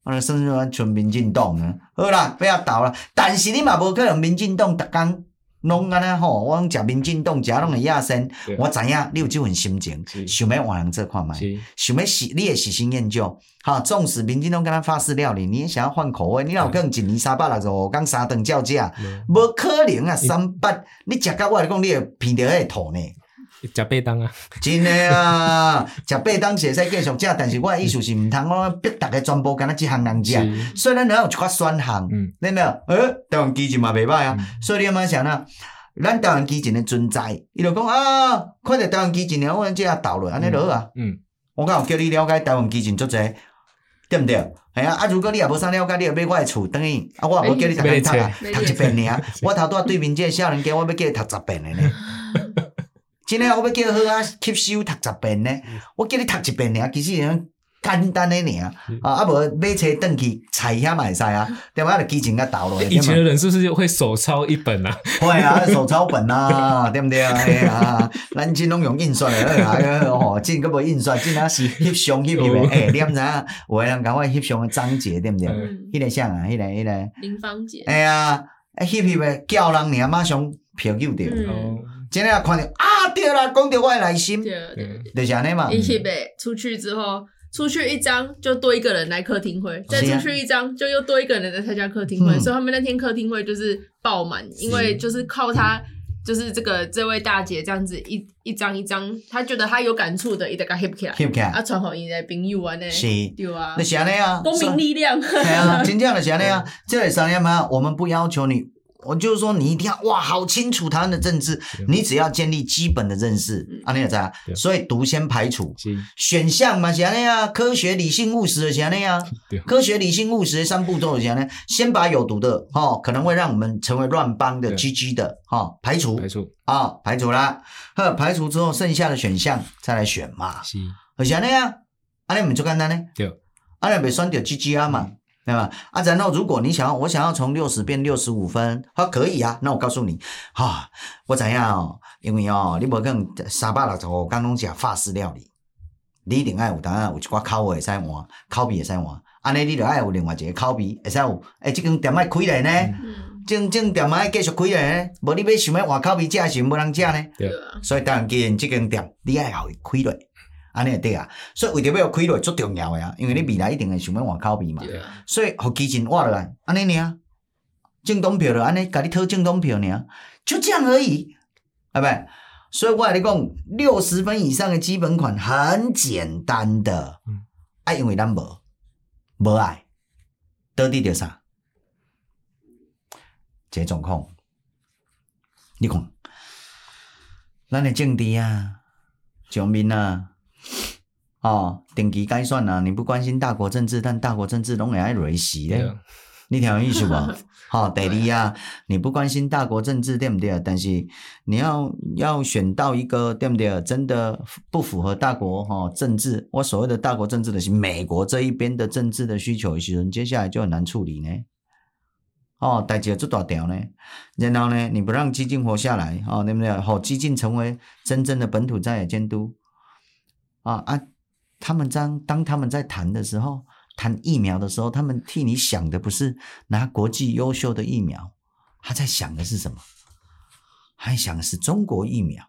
那剩下全民进党呢？好啦，不要倒了，但是你嘛不可能民进党特工。拢安尼吼，我讲食民进党，食拢会野生。我知影你有即份心情，想要换人做看卖，想要喜，你也喜新厌旧。哈，纵使民进党跟他法式料理，你也想要换口味。你老可能一年三百六十五天三顿叫价，无可能啊！三百，你食到我来讲，你会鼻着会吐呢。食便当啊，真诶啊！食便当是会使继续食，但是我诶意思是毋通我逼逐个全部敢那即项人食。虽然咱有一寡选项，对没有？呃，台湾基金嘛袂歹啊。所以你要么想呢？咱台湾基金诶存在，伊就讲啊，看着台湾基进，我即下倒落安尼就好啊。嗯，我敢有叫你了解台湾基金足侪，对毋对？系啊，啊如果你也无啥了解，你要买我诶厝等于啊，我也无叫你逐天读啊，读一遍尔。我头拄仔对面即个少年家，我要叫伊读十遍诶呢。真诶，我要叫好啊，吸收读十遍呢。我叫你读一遍尔，其实简单诶尔啊，啊无买册转去菜遐嘛会使啊，对嘛？就基情甲倒落。以前的人是不是会手抄一本啊？会啊，手抄本啊，对毋对啊？哎呀，咱真拢用印刷诶，哎哦，真个无印刷，真啊是翕相翕翕诶。哎，你毋知影？有诶人甲我翕相诶章节，对毋对？迄个像啊，迄个迄个林芳姐。哎呀，翕翕诶叫人尔马上票救着。今天要看到啊，对啦，讲到我的内心，就是安尼嘛。一起呗，出去之后，出去一张就多一个人来客厅会，再出去一张就又多一个人来参加客厅会，所以他们那天客厅会就是爆满，因为就是靠他，就是这个这位大姐这样子一一张一张，她觉得她有感触的，一直给他翕起来，翕起来，啊，传好伊的朋友啊，呢，是，对啊，那是安尼啊，公民力量，对啊，真正就是安尼啊，这里商量嘛，我们不要求你。我就是说，你一定要哇，好清楚台湾的政治。你只要建立基本的认识，啊，你也知啊。所以独先排除选项嘛，是安尼啊。科学、理性、务实的是安尼啊。科学、理性、务实三步骤是安尼。先把有毒的哈，可能会让我们成为乱帮的、GG 的哈，排除，排除啊，排除啦。呵，排除之后，剩下的选项再来选嘛。是，是安尼啊。安尼唔就简单呢？对，安尼袂选掉 GG 啊嘛。对吧？啊，然后如果你想要，我想要从六十变六十五分，好，可以啊。那我告诉你，哈、哦，我知影哦，因为哦，你无可能三百六十五天拢食法式料理，你一定爱有当然有一寡口味会使换，口味会使换，安尼你就爱有另外一个口味会使有。诶，这间店爱开咧呢，正正店爱继续开咧呢，无你要想要换口味食是无人食呢。对，所以当然，既然这间店你爱互伊开落。安尼对啊，所以为着要开落足重要诶啊，因为你未来一定会想要换口味嘛，啊、所以互基金挖落来，安尼尔，政党票就安尼，甲你讨政党票尔，就这样而已，系咪？所以我来讲，六十分以上的基本款很简单的，啊，因为咱无无爱，到底着啥？这种状况，你看，咱的政治啊，上面啊。哦，定期改选啊！你不关心大国政治，但大国政治拢会爱瑞死咧。你听有意思无？好、哦，第二啊，你不关心大国政治，对不对？但是你要要选到一个对不对？真的不符合大国哈、哦、政治，我所谓的大国政治的是美国这一边的政治的需求的时候，接下来就很难处理呢。哦，代志做大条呢。然后呢，你不让激进活下来，哦，对不对？好、哦，激进成为真正的本土在野监督。啊啊！他们当当他们在谈的时候，谈疫苗的时候，他们替你想的不是拿国际优秀的疫苗，他在想的是什么？还想的是中国疫苗。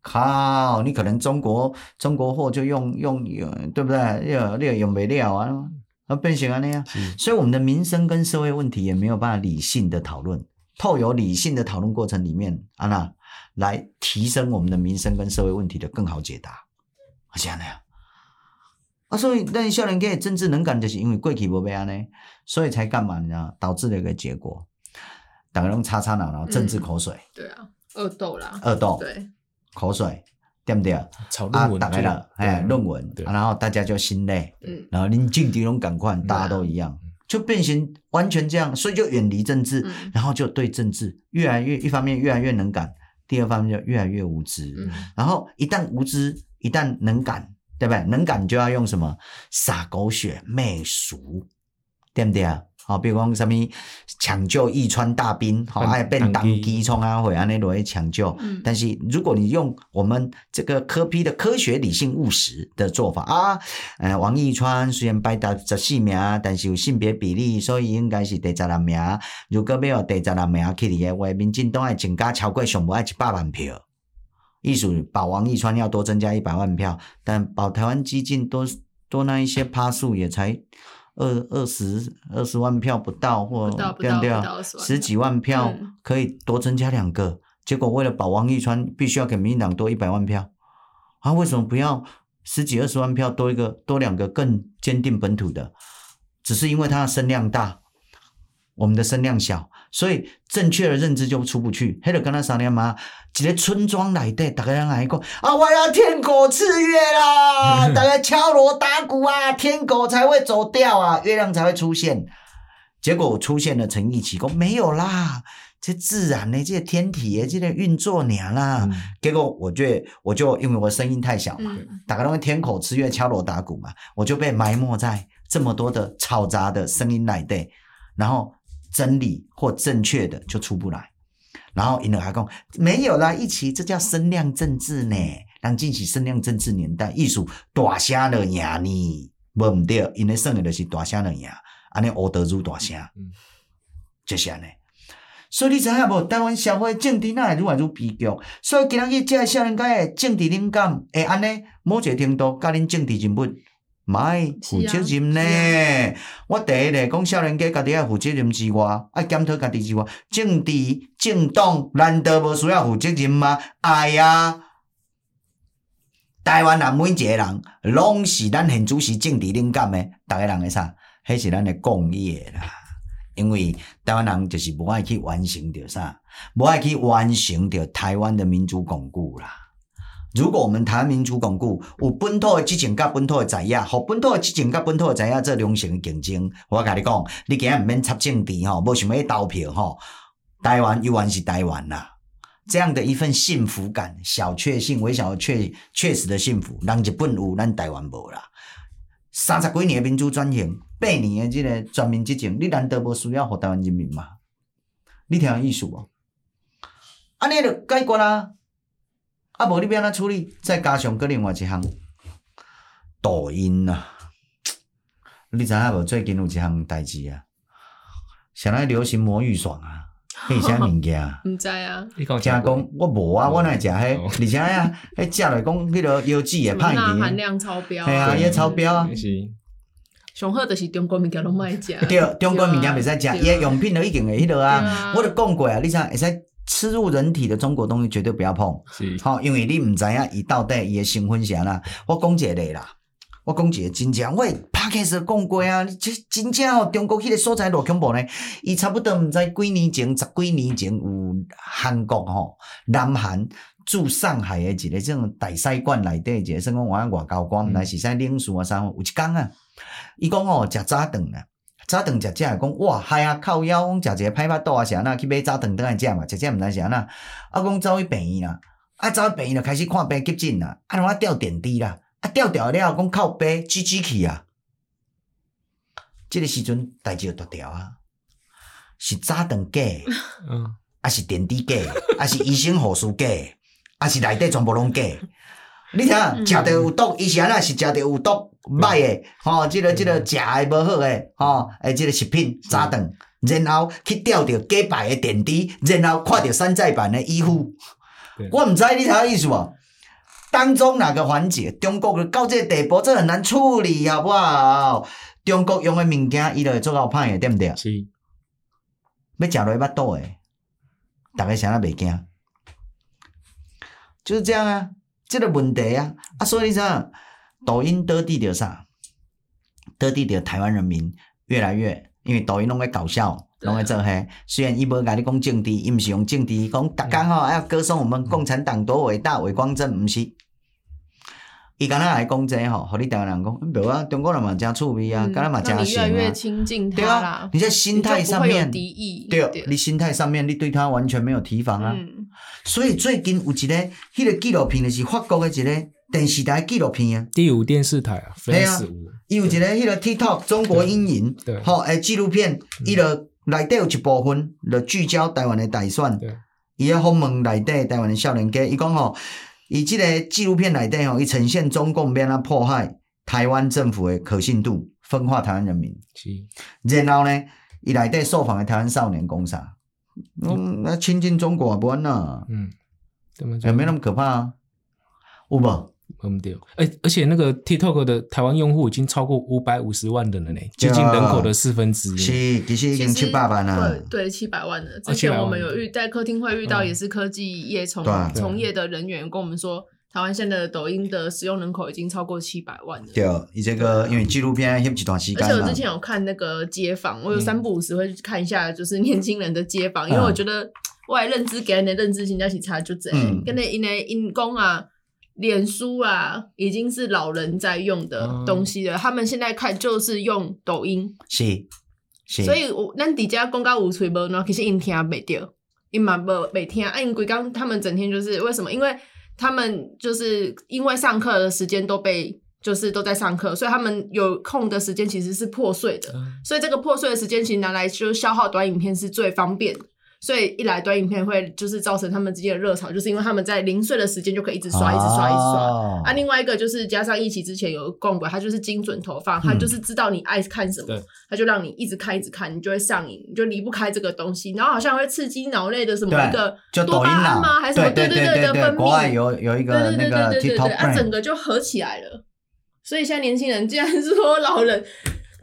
靠！你可能中国中国货就用用用，对不对？要要用没料啊，啊变形啊那样。所以我们的民生跟社会问题也没有办法理性的讨论，透由理性的讨论过程里面，啊那来提升我们的民生跟社会问题的更好解答。是安尼啊，啊，所以咱少年家政治能干，就是因为过去无安尼，所以才干嘛？你知道，导致了一个结果，大家拢吵吵闹闹，政治口水。嗯、对啊，恶斗啦，恶斗，对，口水，对不对？炒论文，打开了，哎，论文，然后大家就心累，嗯，然后恁政敌拢赶快，大家都一样，就变形完全这样，所以就远离政治，然后就对政治越来越，一方面越来越能干，第二方面就越来越无知，然后一旦无知。一旦能干，对不对？能感就要用什么撒狗血、媚俗，对不对啊？好，比如讲什么抢救易川大兵，好，还有变当机冲啊，会安尼落去抢救。嗯、但是如果你用我们这个科批的科学、理性、务实的做法啊，呃，王易川虽然排到十四名，但是有性别比例，所以应该是第十六名。如果没有第十六名去的话，民进党爱增加超过上不爱一百万票。意思保王义川要多增加一百万票，但保台湾激进多多那一些趴数也才二二十二十万票不到，或对不对？十几万票可以多增加两个，嗯、结果为了保王义川，必须要给民进党多一百万票，啊，为什么不要十几二十万票多一个多两个更坚定本土的？只是因为它的声量大，我们的声量小。所以正确的认知就出不去。黑了跟他商量嘛，一个村庄来的，大家人来讲啊，我要天狗吃月啦，大家敲锣打鼓啊，天狗才会走掉啊，月亮才会出现。结果出现了陈义奇讲没有啦，这自然的这天体的这个运作娘啦。嗯、结果我就我就因为我声音太小嘛，嗯、大家都天狗吃月敲锣打鼓嘛，我就被埋没在这么多的嘈杂的声音来的，然后。真理或正确的就出不来，然后因为还讲没有啦，一起这叫声量政治呢，让进行声量政治年代，艺术大声了赢呢，无唔对，因为算的就是大声了赢，安尼欧德如大声，嗯，就是安尼。所以你知影无？台湾社会政治哪会愈来愈悲剧？所以今日去这个少年家的政治灵感，会安尼某一个程度，甲恁政治人物。买负责任呢？啊啊、我第一咧讲少年家家己要负责任之外，爱检讨家己之外，政治政党难道无需要负责任吗？哎呀，台湾人每一个人拢是咱现主席政治灵感的，逐个人会啥？迄是咱的共业啦。因为台湾人就是无爱去完成着啥，无爱去完成着台湾的民主巩固啦。如果我们谈民主巩固，有本土的激情甲本土的在野，和本土的激情甲本土的在野做良性的竞争，我甲你讲，你今日唔免插政治吼，无想要投票吼，台湾永远是台湾啦。这样的一份幸福感，小确幸，微小确确实的幸福，人日本有，咱台湾无啦。三十几年的民主转型，八年的这个全民执政，你难道无需要给台湾人民吗？你听有意思无？安尼就解决啦。啊，无你要安怎处理？再加上搁另外一项，抖音啊，你知影无？最近有一项代志啊，啥来流行魔芋爽啊。迄是啥物件？毋知啊！听讲我无啊，我哪会食迄？而且啊，迄食来讲，迄个油脂会歹啲。含量超标。系啊，伊超标啊。是上好就是中国物件拢莫食。对，中国物件袂使食，伊个用品都已经会迄落啊。我都讲过啊，你啥会使吃入人体的中国东西绝对不要碰。是。好，因为你毋知影伊到底伊个成分啥啦。我讲一个啦。我讲一个真正，我 Podcast 讲过啊，这真正哦，中国迄个所在偌恐怖呢。伊差不多毋知几年前、十几年前有韩国吼，南韩驻上海的一个这种大使馆内底一个，算讲我外交官，来是啥领事啊啥，有一工啊，伊讲哦，食早顿啊，早顿食食讲哇，嗨啊，靠腰，讲食一个歹巴肚啊，啥那去买早顿倒来食嘛，食食毋知是安那，啊，讲走去病院啦，啊，走去病院就开始看病急诊啦，啊，我吊点滴啦。啊，调调了，讲靠背支支去啊！这个时阵代志就大条啊，是早顿假，嗯，啊是点滴假，啊是医生护士假，啊是内底全部拢假。你听，食着有毒，以前啊是食着有毒，歹诶，吼，这个这个食诶无好诶，吼，诶，即个食品早顿，然后去吊着假牌诶电池，然后看着山寨版诶衣服，我毋知你啥意思无？当中哪个环节，中国到这个地步，这很难处理，好不好？中国用诶物件，伊就会做到歹诶，对毋对？是。要食落去巴肚诶，逐个啥啊袂惊，就是这样啊，这个问题啊，啊，所以说，抖音得地着啥？得地着台湾人民越来越，因为抖音拢会搞笑，拢会做嘿。虽然伊无甲你讲政治，伊毋是用政治讲，逐工吼要歌颂我们共产党多伟大，伟光正毋是。伊刚才来讲这吼，和你台湾人讲，无啊，中国人嘛真趣味啊，敢若嘛真行啊。越来越亲近他对啊，你在心态上面，敌意对，你心态上面，你对他完全没有提防啊。嗯、所以最近有一个，迄、那个纪录片就是法国的一个电视台纪录片啊。第五电视台啊，对啊，伊有一个迄个 TikTok 中国阴影，吼，诶，纪录片，伊就内底有一部分，就聚焦台湾的大选，伊个访问内底台湾的少年家，伊讲吼。伊即个纪录片内底吼，伊呈现中共变啊迫害台湾政府的可信度，分化台湾人民。是，然后呢，伊内底受访的台湾少年讲啥？嗯，那亲近中国不安呐。嗯，也没那么可怕啊。有无？嗯对，而而且那个 TikTok 的台湾用户已经超过五百五十万人了呢，接近人口的四分之一。是，其实已经七百万了。对，七百万了。之前我们有遇在客厅会遇到，也是科技业从从业的人员跟我们说，台湾现在的抖音的使用人口已经超过七百万了。对，你这个因为纪录片时间。而且我之前有看那个街访，我有三不五时会去看一下，就是年轻人的街访，因为我觉得外认知给人的认知性加起差就这样，跟那因为因公啊。脸书啊，已经是老人在用的东西了。嗯、他们现在看就是用抖音，是，是。所以我咱底下公告无吹无呢，其实因听袂到，因嘛无袂听。啊，因鬼刚他们整天就是为什么？因为他们就是因为上课的时间都被就是都在上课，所以他们有空的时间其实是破碎的。嗯、所以这个破碎的时间其实拿来就消耗短影片是最方便的。所以一来短影片会就是造成他们之间的热潮，就是因为他们在零碎的时间就可以一直刷，一直刷，一直刷。啊，另外一个就是加上疫情之前有共轨，它就是精准投放，它就是知道你爱看什么，他就让你一直看，一直看，你就会上瘾，你就离不开这个东西。然后好像会刺激脑内的什么一个多巴胺吗？还是什么？对对对对，分泌。国外有有一个那个对对对对对，啊，整个就合起来了。所以现在年轻人竟然是说老人。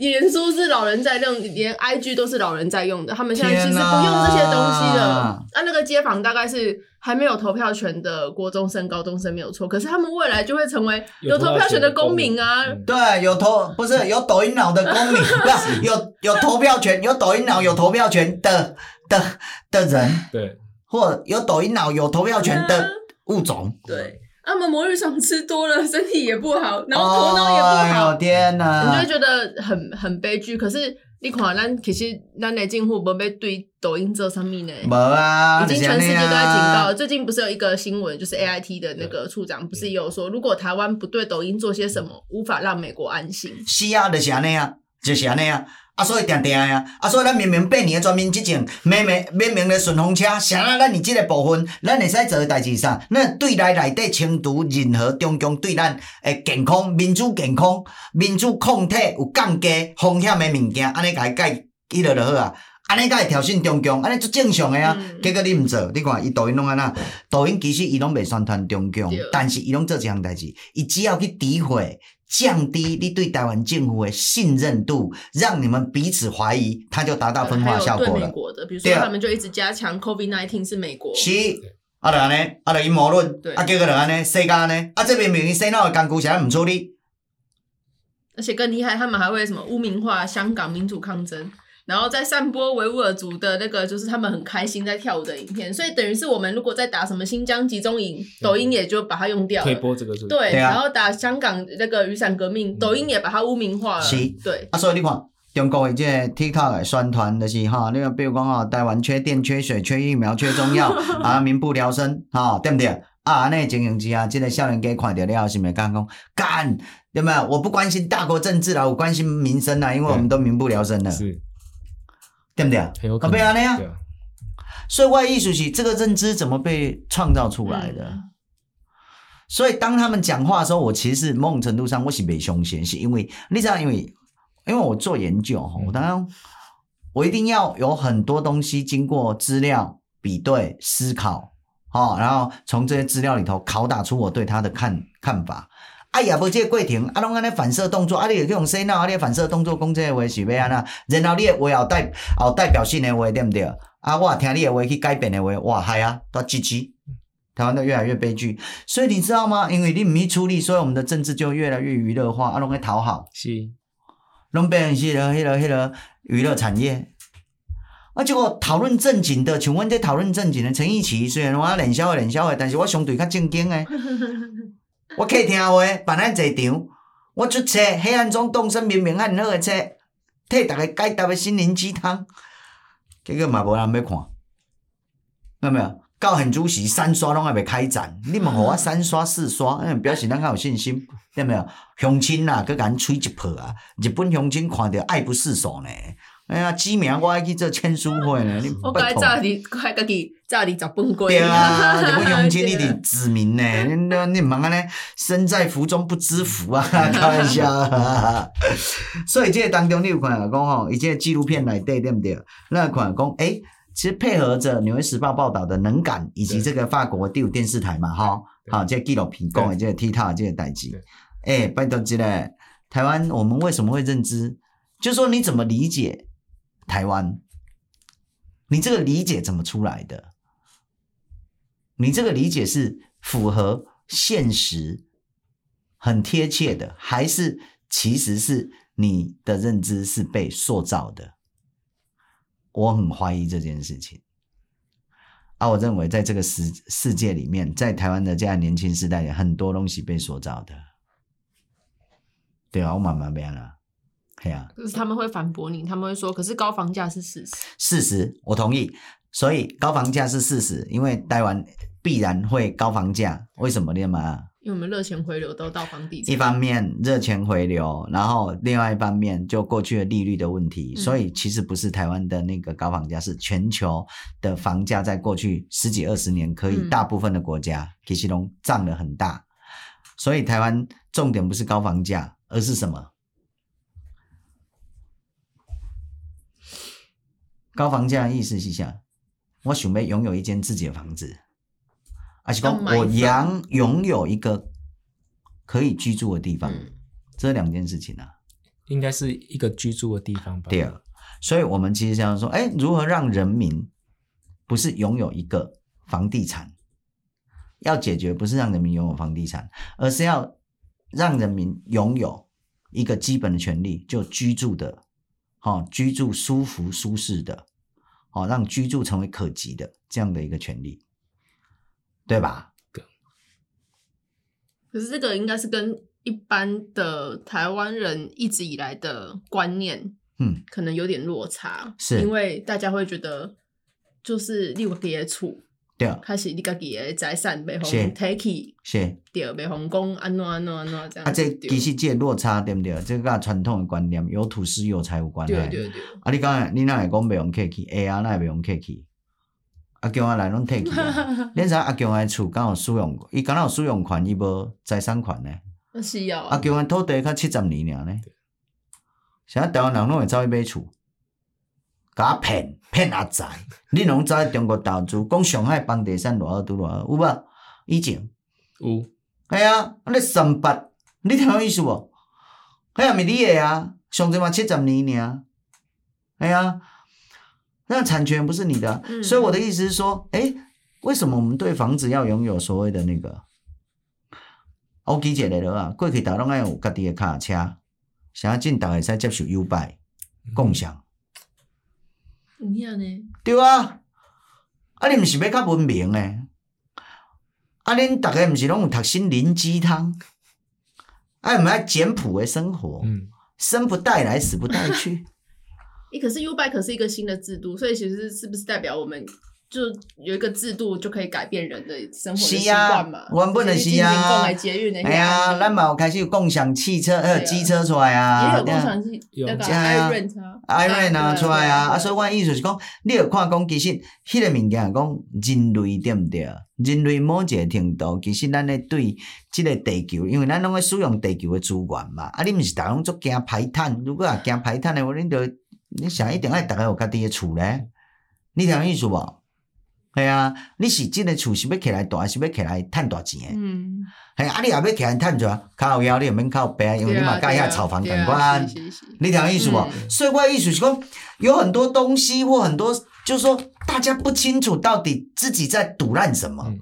脸书是老人在用，连 IG 都是老人在用的。他们现在其实不用这些东西的。啊，那个街坊大概是还没有投票权的国中生、高中生没有错。可是他们未来就会成为有投票权的公民啊！对，有投不是有抖音脑的公民，不是有有投票权、有抖音脑有投票权的的的人，对，或有抖音脑有投票权的物种。对。他们魔芋爽吃多了，身体也不好，然后头脑也不好。哦、天哪！你就会觉得很很悲剧。可是你看，咱其实咱的政府无要对抖音做上面呢？无啊，已经全世界都在警告。最近不是有一个新闻，就是 A I T 的那个处长，不是也有说，如果台湾不对抖音做些什么，无法让美国安心。是啊，就是安尼啊，就是安尼啊。啊，所以定定呀，啊，所以咱明明八年的全面执政，明明明明的顺风车，啥啊？咱伫即个部分，咱会使做诶代志啥？咱对内内底清除任何中共对咱诶健康、民主健康、民主抗体有降低风险诶物件，安尼甲伊改伊落就好啊。安尼甲会挑衅中共，安尼足正常诶啊。嗯、结果你毋做，你看伊抖音拢安那，抖音其实伊拢未宣传中共，但是伊拢做一项代志，伊只要去诋毁。降低你对台湾政府的信任度，让你们彼此怀疑，它就达到分化效果了。对美国的，比如说他们就一直加强 COVID nineteen 是美国。是，啊就安尼，啊就阴谋论，对啊结果就安尼，世界安尼，啊这边明明洗脑的干股，现在唔处理。而且更厉害，他们还会什么污名化香港民主抗争。然后再散播维吾尔族的那个，就是他们很开心在跳舞的影片，所以等于是我们如果在打什么新疆集中营，抖音也就把它用掉了。推播这个是。对，然后打香港那个雨伞革命，抖音也把它污名化了。是，对。啊，所以你看，中国的这个 TikTok 的宣传就是哈，那个比如讲哈，台湾缺电、缺水、缺疫苗、缺中药 啊，民不聊生，哈，对不对？啊，那经营机啊，这个少年家看到了，是咪讲讲干？对没有？我不关心大国政治啦，我关心民生啦，因为我们都民不聊生了。是。对不对啊？可不要那样。所以我的意思是，这个认知怎么被创造出来的？嗯、所以当他们讲话的时候，我其实某种程度上我是没凶险，是因为你知道，因为因为我做研究哈，我当然我一定要有很多东西经过资料比对思考，哦，然后从这些资料里头拷打出我对他的看看法。哎呀，无这个过程，啊，拢安尼反射动作，啊，你会去用洗脑，啊，你反射动作讲这个话是要安那？然后你的话有代有代表性的话，对不对？啊，我听你的话去改变的话，哇，嗨啊，都 GG，台湾都越来越悲剧。所以你知道吗？因为你唔去处理，所以我们的政治就越来越娱乐化，啊，拢去讨好，是，拢变成迄个、迄个、迄个娱乐产业。啊，结果讨论正经的，请问在讨论正经的陈奕奇，虽然我冷笑话冷笑话，但是我相对较正经诶。我可以听话，办咱这场，我出册《黑暗中动身明明暗》很好诶册，替大家解答诶心灵鸡汤，结果嘛无人要看，看到没有？到很主席三刷拢还没开展，你们和我三刷四刷，表示咱较有信心，对没有？乡亲呐，佮咱吹一泡啊！日本乡亲看着爱不释手呢。哎呀，指名我爱去做签书会呢。你我该早你，快家己早点找本归。对啊，日本乡亲你得指名呢。你你忙安尼，身在福中不知福啊！开玩笑。所以这个当中你有看讲吼，一些纪录片来对对不对？那看讲，哎。其实配合着《纽约时报》报道的《能感》，以及这个法国第五电视台嘛，哈，好，这个纪录片讲的这个 TikTok 这个代志，哎，拜托之嘞，台湾我们为什么会认知？就是说你怎么理解台湾？你这个理解怎么出来的？你这个理解是符合现实、很贴切的，还是其实是你的认知是被塑造的？我很怀疑这件事情，啊，我认为在这个世世界里面，在台湾的这样年轻时代，很多东西被塑造的，对啊，我慢慢变了，对啊，就是他们会反驳你，他们会说，可是高房价是事实，事实我同意，所以高房价是事实，因为台湾必然会高房价，为什么呢嘛？因为我们热钱回流都到房地产，一方面热钱回流，然后另外一方面就过去的利率的问题，所以其实不是台湾的那个高房价，是全球的房价在过去十几二十年，可以大部分的国家其实都涨了很大，所以台湾重点不是高房价，而是什么？高房价的意思是啥？我准备拥有一间自己的房子。而且讲我养拥有一个可以居住的地方，嗯、这两件事情啊，应该是一个居住的地方吧？对啊，所以我们其实想说，哎，如何让人民不是拥有一个房地产？要解决不是让人民拥有房地产，而是要让人民拥有一个基本的权利，就居住的，好、哦、居住舒服舒适的，好、哦、让居住成为可及的这样的一个权利。对吧？可是这个应该是跟一般的台湾人一直以来的观念，嗯，可能有点落差，是因为大家会觉得，就是你有别处。对，还是你家己的财产被红 take，是，对，被红讲安怎安怎安怎这样。啊，这其实这个落差对不对？这个传统的观念有土司有财有关系。对对对。啊，你刚才你那会讲被红 take，哎呀，那会被红 take，阿强阿来拢 take 啊。恁知阿强的厝刚好使用，伊刚好使用权，伊无财产权呢。是要。阿强的土地才七十年尔呢。现在台湾人拢会走去买厝。甲骗骗阿财，你拢走去中国投资，讲上海房地产偌好拄偌好，有无？以前。有，哎呀，你三八，你听有意思无？哎呀，咪你诶啊，上济嘛七十年尔，哎啊，那产权不是你的，嗯、所以我的意思是说，诶、欸，为什么我们对房子要拥有所谓的那个？我举一个了啊，过去大家拢爱有家己诶卡车，现在进大家会使接受 U-Bike 共享。有影呢？对啊，啊，你毋是要较文明诶？啊，恁逐个毋是拢有读心灵鸡汤？啊，毋爱简朴诶生活，嗯、生不带来，死不带去。诶，可是 U-Bike 可是一个新的制度，所以其实是不是代表我们？就有一个制度就可以改变人的生活的习惯嘛？原本就是啊，哎呀，咱嘛有开始有共享汽车、呃机车出来啊，也有共享汽那个 iRent 啊出来啊，啊，所以我意思是讲，你有看讲，其实迄个物件讲人类对毋对？人类某一个程度，其实咱咧对即个地球，因为咱拢会使用地球的资源嘛，啊，你毋是逐个拢足惊排碳，如果也惊排碳的话，恁就你想一定爱逐个有家己的厝咧，你听意思无？系啊，你是真个厝是要起来大，还是要起来赚大钱诶？嗯，系啊，你也要起来赚着，靠腰你又免靠背，因为你嘛盖遐炒房感官，你听意思无？嗯、所以我意思是讲，有很多东西或很多，就是说大家不清楚到底自己在赌烂什么，嗯、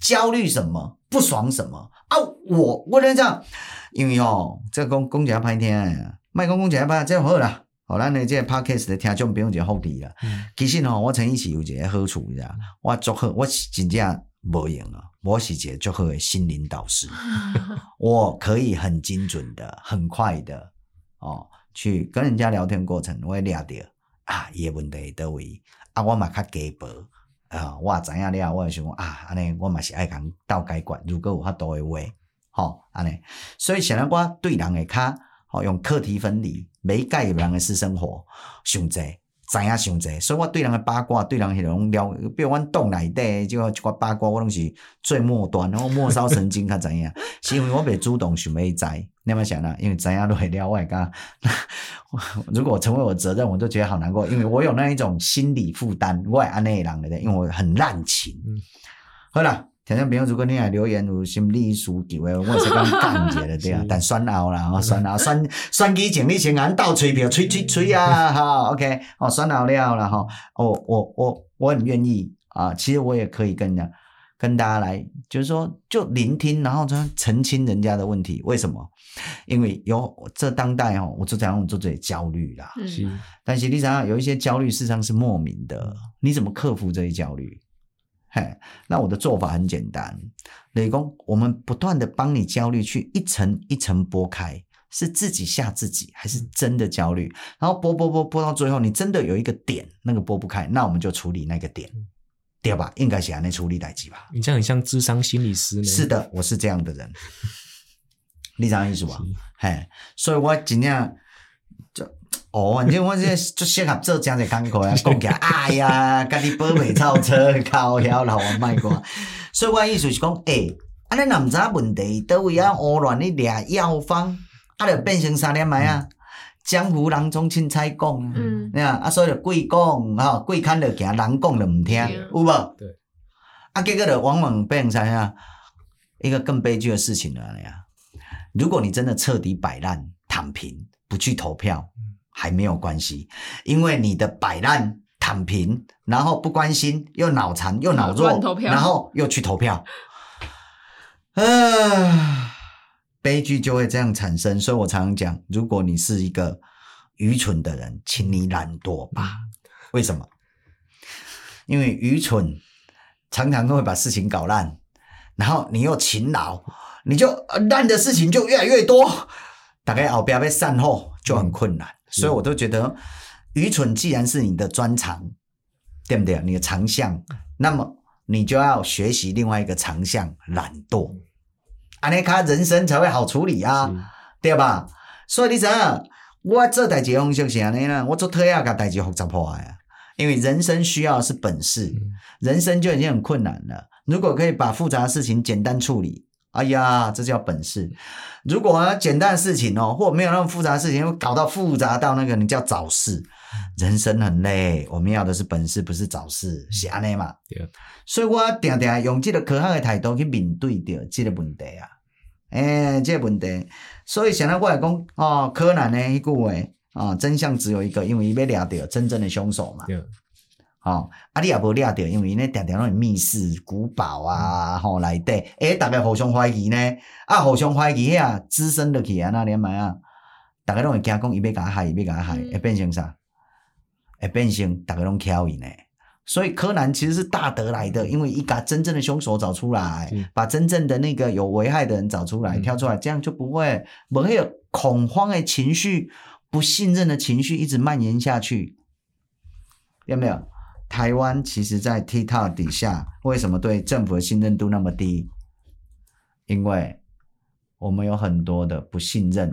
焦虑什么，不爽什么啊？我我跟你讲，因为哦，这讲讲起来歹听，卖讲讲起来歹，这样好啦。好，咱的这个 podcast 的听众不用一个福利啦。嗯、其实吼，我陈奕是有一个好处，你知道？我做好，我是真正无用啊。我是一个做好的心灵导师，我可以很精准的、很快的哦，去跟人家聊天过程，我会聊到啊，伊个问题在倒位啊，我嘛较鸡婆啊，我也知影了，我会想啊，安尼我嘛是爱讲倒解决，如果有法度的话，吼安尼。所以现在我对人会较。好，用课题分离，没介入人的私生活，上济，知影上济，所以我对人的八卦，对人迄种了，比如阮洞内底，就一寡八卦，我拢是最末端，然后末梢神经较知影，是因为我袂主动想要知，你有没有想到？因为知影都会了，我会讲，如果成为我责任，我就觉得好难过，因为我有那一种心理负担，我会安尼人的，因为我很滥情。嗯、好了。听众朋友，如果你来留言有心理需求的，我是讲讲一下的对啊，但选后啦，选后选选举前你先按倒吹票，吹吹吹啊，好，OK，哦，选后了啦，哈，我我我我很愿意啊，其实我也可以跟人家跟大家来，就是说就聆听，然后就澄清人家的问题，为什么？因为有这当代哦，我就这样做这些焦虑啦，是，但是你想想有一些焦虑，事实上是莫名的，你怎么克服这些焦虑？嘿，那我的做法很简单，雷公，我们不断的帮你焦虑去一层一层剥开，是自己吓自己，还是真的焦虑？然后剥剥剥剥到最后，你真的有一个点，那个剥不开，那我们就处理那个点，对吧？应该是按呢处理代志吧？你这样很像智商心理师呢。是的，我是这样的人，你这样意思吧？嘿，所以我尽量就。哦，反正我这就适合做这样的工课啊，讲起来，哎呀，家己保美造车，靠晓老王卖瓜。所以我意思是讲，哎、欸，啊，你若毋知问题，倒位啊，胡乱咧掠药方，啊，就变成啥念卖啊？江湖人中凊彩讲，嗯，你看啊，所以就鬼讲，吼，贵看着行，人讲就毋听，有无？对。啊，结果就往往变成啥呀？一个更悲剧的事情了呀。如果你真的彻底摆烂、躺平，不去投票。还没有关系，因为你的摆烂、躺平，然后不关心，又脑残又脑弱，然后又去投票，啊，悲剧就会这样产生。所以我常常讲，如果你是一个愚蠢的人，请你懒惰吧。为什么？因为愚蠢常常都会把事情搞烂，然后你又勤劳。你就烂的事情就越来越多，大概后边被善后就很困难。嗯、所以我都觉得，愚蠢既然是你的专长，对不对？你的长项，那么你就要学习另外一个长项——懒惰。安尼卡人生才会好处理啊，是对吧？所以你知影，我做代志方式是安尼啦，我做特要甲代志复杂化呀。因为人生需要的是本事，嗯、人生就已经很困难了。如果可以把复杂的事情简单处理，哎呀，这叫本事。如果简单的事情哦，或没有那么复杂的事情，会搞到复杂到那个，你叫找事。人生很累，我们要的是本事，不是找事，是安尼嘛？对。所以我定定用这个科学的态度去面对着这个问题啊。诶，这个问题，所以现在我来讲哦，柯南呢一句话。啊、哦，真相只有一个，因为伊要抓到真正的凶手嘛。对。哦，啊，你也无抓着，因为伊呢常常拢密室、古堡啊，吼内底，诶，大家互相怀疑呢，啊，互相怀疑遐滋生落去啊，那连麦啊，大家拢会惊讲伊要甲害，伊要甲害，会变成啥？会变成大家拢挑伊呢。所以柯南其实是大得来的，因为伊把真正的凶手找出来，把真正的那个有危害的人找出来，挑出来，这样就不会无迄个恐慌的情绪。不信任的情绪一直蔓延下去，有没有？台湾其实，在 TikTok 底下，为什么对政府的信任度那么低？因为我们有很多的不信任、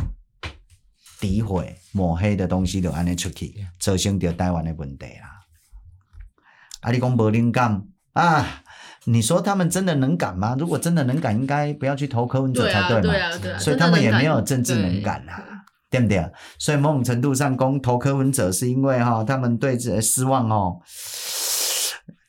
诋毁、抹黑的东西都安尼出去，造成着台湾的问题啦。啊，你讲无灵感啊？你说他们真的能敢吗？如果真的能敢，应该不要去投柯文哲才对嘛？对啊，对啊，对啊，所以他们也没有政治能感啦。对不对？所以某种程度上，公投柯文哲是因为哈，他们对这失望哦。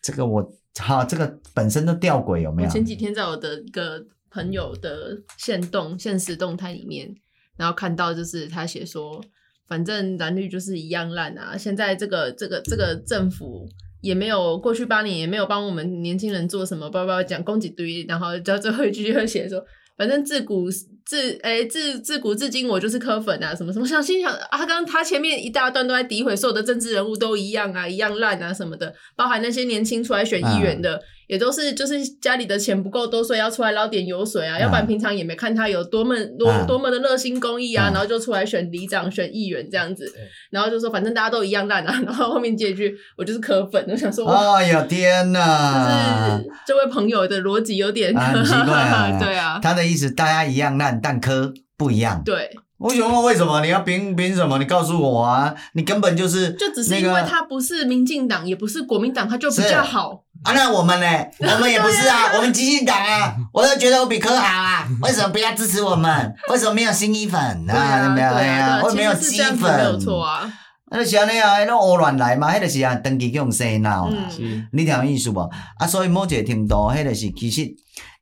这个我哈，这个本身都吊诡有没有？前几天在我的一个朋友的现动、现实动态里面，然后看到就是他写说，反正蓝绿就是一样烂啊。现在这个这个这个政府也没有过去八年也没有帮我们年轻人做什么，叭叭讲攻击堆，然后到最后一句就写说，反正自古。自诶、欸，自自古至今我就是柯粉啊，什么什么，想心想啊，他刚他前面一大段都在诋毁所有的政治人物都一样啊，一样烂啊什么的，包含那些年轻出来选议员的。嗯也都是就是家里的钱不够多，所以要出来捞点油水啊，要不然平常也没看他有多么多多么的热心公益啊，然后就出来选里长、选议员这样子，然后就说反正大家都一样烂啊，然后后面接一句我就是柯粉，我想说，哎呀天哪，就是这位朋友的逻辑有点很奇怪，对啊，他的意思大家一样烂，但柯不一样，对。我想问？为什么你要凭凭什么？你告诉我啊！你根本就是、那个、就只是因为他不是民进党，也不是国民党，他就比较好啊。那我们呢？我们也不是啊，我们激进党啊，我都觉得我比柯好啊。为什么不要支持我们？为什么没有新衣粉啊？没有啊，我没有基粉，没有错啊。那是安尼啊，那乌乱来嘛，迄个是啊，登记用洗脑啦。你听有意思无？啊，所以某一个程度，迄个是其实。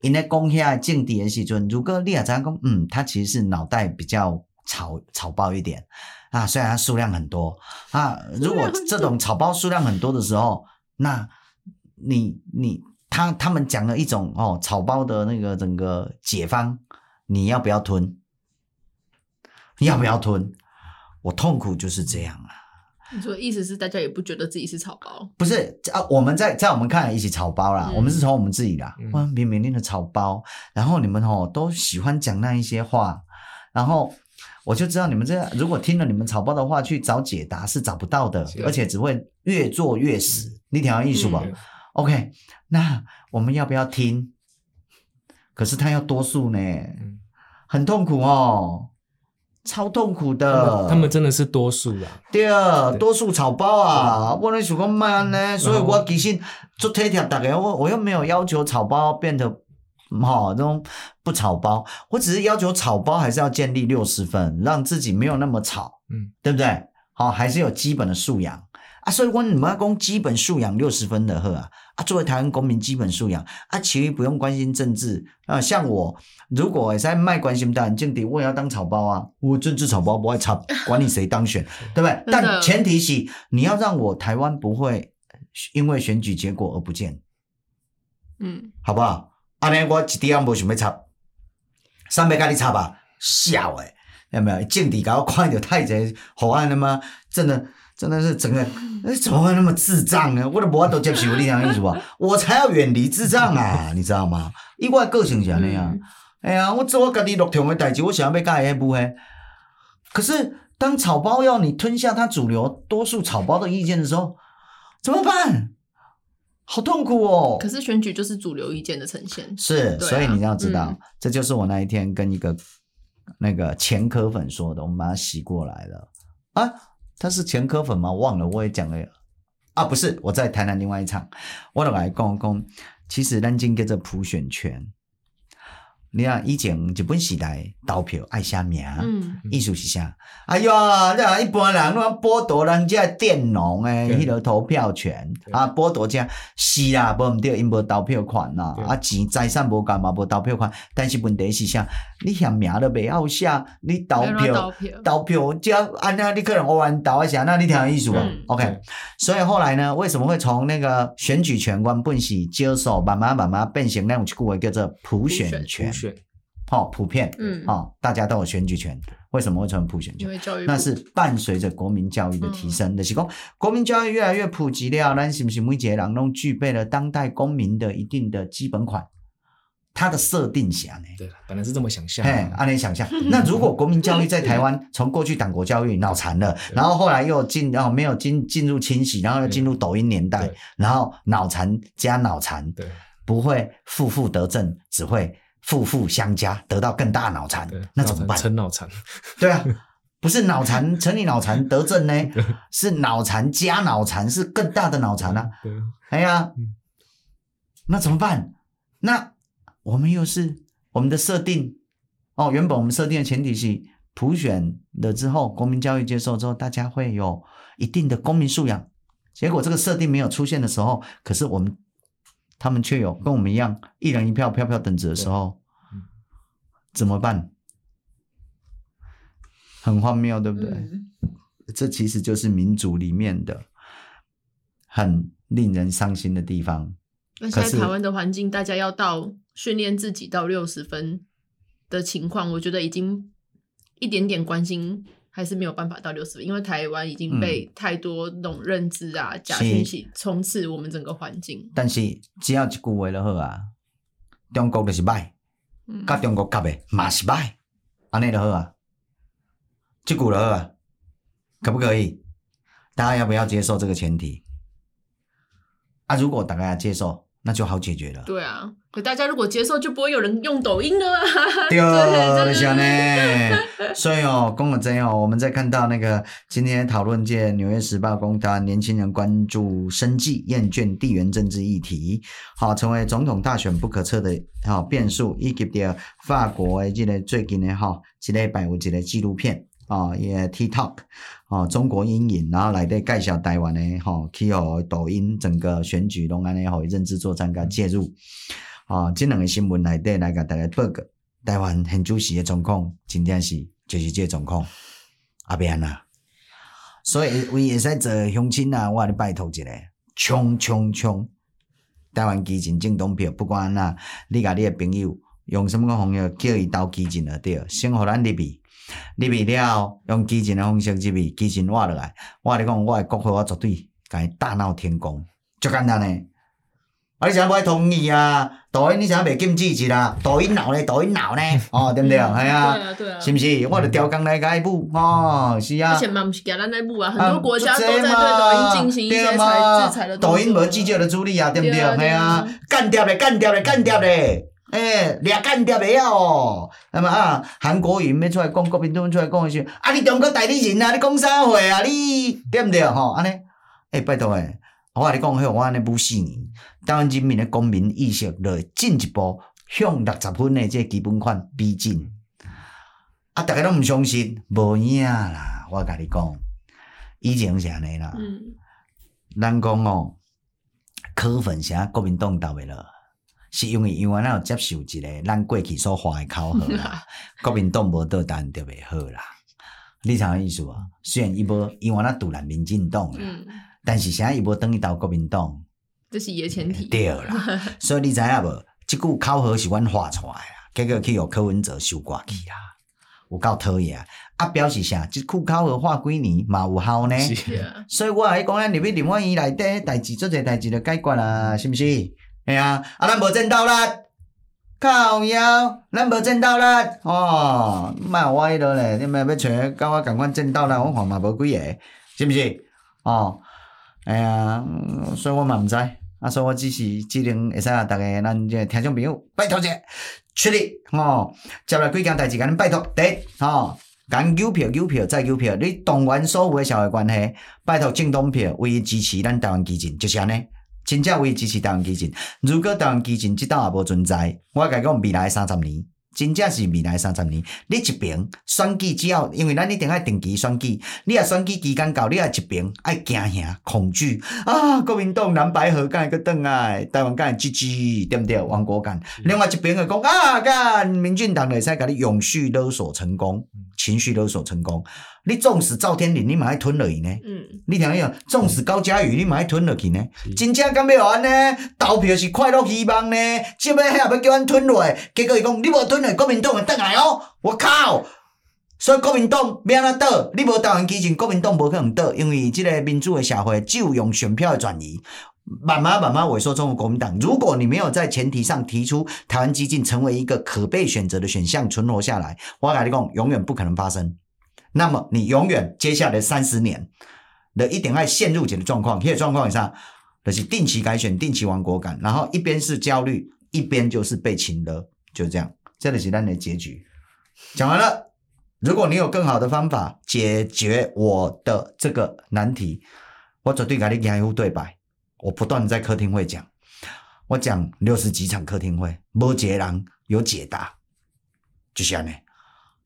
因咧讲遐政治的时阵，如果你也知影讲，嗯，他其实是脑袋比较草草包一点啊，虽然他数量很多啊，如果这种草包数量很多的时候，那你你他他们讲了一种哦草包的那个整个解方，你要不要吞？你要不要吞？我痛苦就是这样啊。你说意思是大家也不觉得自己是草包？不是啊，我们在在我们看来一起草包啦，嗯、我们是从我们自己啦，我们明明的草包，然后你们哦都喜欢讲那一些话，然后我就知道你们这样，如果听了你们草包的话去找解答是找不到的，而且只会越做越死。嗯、你听艺术吧、嗯、OK，那我们要不要听？可是他要多数呢，很痛苦哦。超痛苦的，他们真的是多数啊。对啊，多数草包啊，我那想讲慢呢，所以我其实做体贴大家我我又没有要求草包变得好那种不草包，我只是要求草包还是要建立六十分，让自己没有那么草，嗯，对不对？好，还是有基本的素养啊。所以我你们要讲基本素养六十分的呵啊。啊，作为台湾公民基本素养啊，其余不用关心政治啊。像我，如果在卖关心的政敌，我也要当草包啊。我政治草包不会插，管你谁当选，对不对？但前提是你要让我台湾不会因为选举结果而不见，嗯，好不好？安尼我一点也无想要插，三百跟你插吧，笑诶，有没有？政治搞我看到太贼好案了吗？真的。真的是整个，哎，怎么会那么智障呢？我都无法度接受你这样意思吧？我才要远离智障啊，你知道吗？以我个性是那样，哎呀，我做我家己落场的代志，我想要甲伊迄部诶。可是当草包要你吞下他主流多数草包的意见的时候，怎么办？好痛苦哦！可是选举就是主流意见的呈现，是，啊、所以你要知道、嗯，这就是我那一天跟一个那个前科粉说的，我们把它洗过来了啊。他是前科粉吗？忘了，我也讲了啊，不是，我在台南另外一场，我来讲讲，其实南京叫做普选权。你看以前日本时代投票爱写名，嗯，意思是啥？哎哟，这一般人拢剥夺人家佃农诶，迄个投票权啊，剥夺者是啦，无毋对，因无投票权呐，啊钱财产无干嘛，无投票权，但是问题是啥？你嫌名都袂晓写，你投票投票。这安那你可能偶然投一下，那你听意思无、嗯、？OK，所以后来呢，为什么会从那个选举权原本是接受，慢慢慢慢变成那种一句话叫做普选权。好、哦，普遍，嗯，好、哦，大家都有选举权。为什么会成普选权？因为教育，那是伴随着国民教育的提升的。是、嗯、讲国民教育越来越普及了，那是不是每一个人都具备了当代公民的一定的基本款？它的设定下呢？对，本来是这么想象。哎，按你想象。那如果国民教育在台湾 从过去党国教育脑残了，然后后来又进，然后没有进进入清洗，然后又进入抖音年代，然后脑残加脑残，对，不会负负得正，只会。负负相加，得到更大脑残，那怎么办？成脑残，对啊，不是脑残，成你脑残得正呢，是脑残加脑残，是更大的脑残啊。对，哎呀，那怎么办？那我们又是我们的设定哦，原本我们设定的前提是普选了之后，国民教育接受之后，大家会有一定的公民素养。结果这个设定没有出现的时候，可是我们。他们却有跟我们一样一人一票票票等值的时候，怎么办？很荒谬，对不对？嗯。这其实就是民主里面的很令人伤心的地方。那现在台湾的环境，大家要到训练自己到六十分的情况，我觉得已经一点点关心。还是没有办法到六十分，因为台湾已经被太多那种认知啊、嗯、假信息充斥我们整个环境。但是只要一句话就好啊，中国就是歹，甲、嗯、中国夹的嘛是歹，安尼就好啊，这句就好啊，可不可以？大家要不要接受这个前提？啊，如果大家要接受。那就好解决了。对啊，可大家如果接受，就不会有人用抖音了啊。对，对，是这样呢。所以哦，公了真哦，我们在看到那个今天讨论界《纽约时报》公告，年轻人关注生计，厌倦地缘政治议题，好，成为总统大选不可测的好变数。以及的法国的这个最近的哈，这礼拜有一个纪录片。啊、哦，也 TikTok，哦，中国阴影，然后来对介绍台湾的吼，去互抖音整个选举拢安尼互伊认知作战甲介入，啊、哦，这两个新闻内底来甲大家报告，台湾现主席的状况，真正是就是这个状况，阿变啊，所以为会使做乡亲啊，我甲你拜托一下，冲冲冲，台湾基金政党票，不管哪，你甲你的朋友用什么个方式叫伊投基进就对，先互咱入去。入去了，用基进的方式入去，基进挖落来。我跟你讲，我的国会我绝对甲伊大闹天宫，就简单嘞。啊，你啥不爱同意啊？抖音你啥袂禁止一啦？抖音闹咧，抖音闹咧，哦，对不对？系、嗯、啊，对啊，是不是？我着调工来甲伊舞，哦，是啊。而且嘛，毋是惊咱来舞啊，很多国家都在对抖音进行一些裁制裁的。抖音无记者的助力啊，对不对？系啊，干掉咧，干掉咧，干掉咧。诶、欸，俩干掉袂晓哦，那么啊，韩国瑜要出来讲，国民党出来讲的时候，啊，你中国代理人啊，你讲啥话啊？你对不对？吼，安尼，诶，拜托诶，我跟你讲，迄我安尼不四年，台湾人民的公民意识来进一步向六十分的这基本款逼近。啊，大家都唔相信，无影啦，我跟你讲，以前是安尼啦，嗯，咱讲哦，柯粉啥国民党倒袂了。是因为因为咱有接受一个咱过去所画的考核 啦，国民党无倒单就袂好啦。你啥个意思啊？虽然伊无因为咱独揽民进党啦，嗯、但是啥伊无等于到国民党，这是伊诶前提。对啦，所以你知影无？即句考核是阮画出来啦，结果去互柯文哲收刮去啦，有够讨厌啊！表示啥？即句口号画几年嘛有效呢？是啊。所以我来讲，咱入去林万一内底代志，做者代志就解决啦，是毋是？哎呀，啊，咱无争斗啦，靠腰，咱无赚到啦！哦，卖我迄落咧，你们要找甲我共款赚到啦，我看嘛无几个，是毋是？哦，哎呀，所以我嘛毋知，啊，所以我只是只能会使啊，逐个咱这听众朋友拜托者出力，哦，接来几件代志，甲恁拜托，第一，哦，讲邮票，邮票再邮票，你动员所有诶社会关系，拜托政党票，为支持咱台湾基进，就是安尼。真正为支持台湾基进，如果台湾基进即档也无存在，我甲你讲未来三十年，真正是未来三十年。你一边选举之后，因为咱一定爱定期选举，你若选举期间到，你爱一边爱惊吓恐惧啊！国民党蓝白合干个倒来，台湾干 GG 对不对？王国干。另外一边个讲啊，干民进党会使甲你永续勒索成功，情绪勒索成功。你纵使赵天麟，你嘛爱吞落去呢？嗯，你听有？纵使高嘉宇，你嘛爱吞落去呢？真正敢要安呢？投票是快乐希望呢？即摆还要叫咱吞落，结果伊讲你无吞落，国民党会倒来哦！我靠！所以国民党要安怎倒？你无台湾基进，国民党无可能倒，因为即个民主的社会只有用选票的转移，慢慢慢慢萎缩中国国民党。如果你没有在前提上提出台湾激进成为一个可被选择的选项存活下来，我跟你讲，永远不可能发生。那么你永远接下来三十年的一点爱陷入这个状况，这个状况下就是定期改选、定期亡国感，然后一边是焦虑，一边就是被请了，就这样，这里是咱的结局。讲完了，如果你有更好的方法解决我的这个难题，我绝对跟你言出对白。我不断在客厅会讲，我讲六十几场客厅会，没一个人有解答，就这样呢。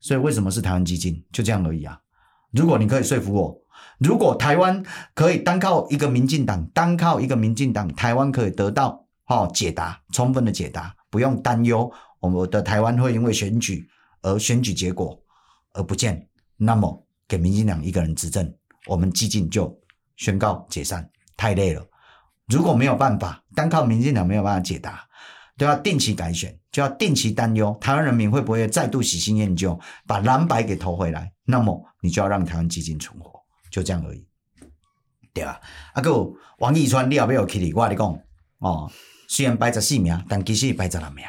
所以为什么是台湾基金？就这样而已啊！如果你可以说服我，如果台湾可以单靠一个民进党，单靠一个民进党，台湾可以得到哈解答，充分的解答，不用担忧我们的台湾会因为选举而选举结果而不见，那么给民进党一个人执政，我们基进就宣告解散，太累了。如果没有办法，单靠民进党没有办法解答。都要定期改选，就要定期担忧台湾人民会不会再度喜新厌旧，把蓝白给投回来。那么你就要让台湾基金存活，就这样而已，对吧？啊，个王义川，你要不要起立？我跟你讲哦，虽然排十四名，但其实排十六名，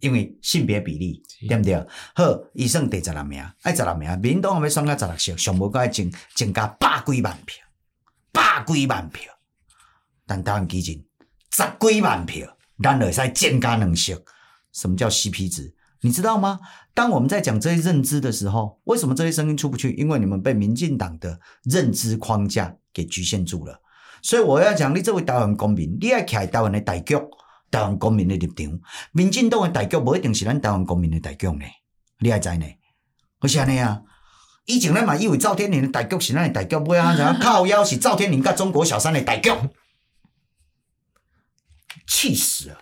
因为性别比例，对不对？好，伊算第十六名，爱十六名，民党要选到十六席，上无该增增加百几万票，百几万票，但台湾基金十几万票。咱会使增加两席，什么叫 CP 值？你知道吗？当我们在讲这些认知的时候，为什么这些声音出不去？因为你们被民进党的认知框架给局限住了。所以我要讲，你这位台湾公民，你要徛台湾的大局，台湾公民的立场。民进党的大局不一定是咱台湾公民的大局呢，你还知呢？为啥呢啊？以前咱嘛以为赵天麟的大局是咱的大局，不要怎靠腰是赵天麟跟中国小三的大局。气死了，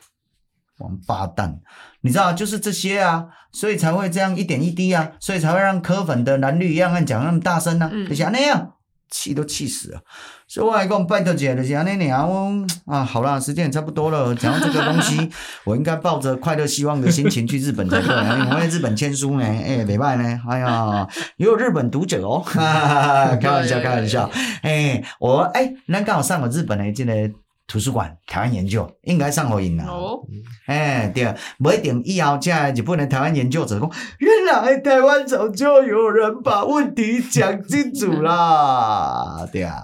王八蛋！你知道，就是这些啊，所以才会这样一点一滴啊，所以才会让科粉的蓝绿一样讲那么大声呢、啊，就像、嗯、那样，气都气死了。所以我还跟我拜托姐，就是那样我啊，好了，时间也差不多了，讲到这个东西，我应该抱着快乐希望的心情去日本才对，我在日本签书呢，哎、欸，没办呢，哎呀，也有日本读者哦，哈哈哈，开玩笑，开玩笑，哎、欸，我哎，那、欸、刚好上了日本的这个。图书馆台湾研究应该上好瘾啦。哦，哎，对，不一定以后在日本的台湾研究者讲，原来台湾早就有人把问题讲清楚啦，对啊，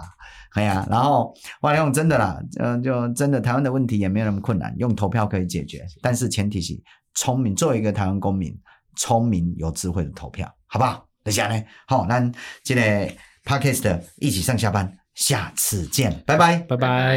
哎呀，然后我用真的啦，嗯，就真的台湾的问题也没有那么困难，用投票可以解决，但是前提是聪明，作为一个台湾公民，聪明有智慧的投票，好不好？等下呢，好，那这个 Podcast 一起上下班。下次见，拜拜，拜拜。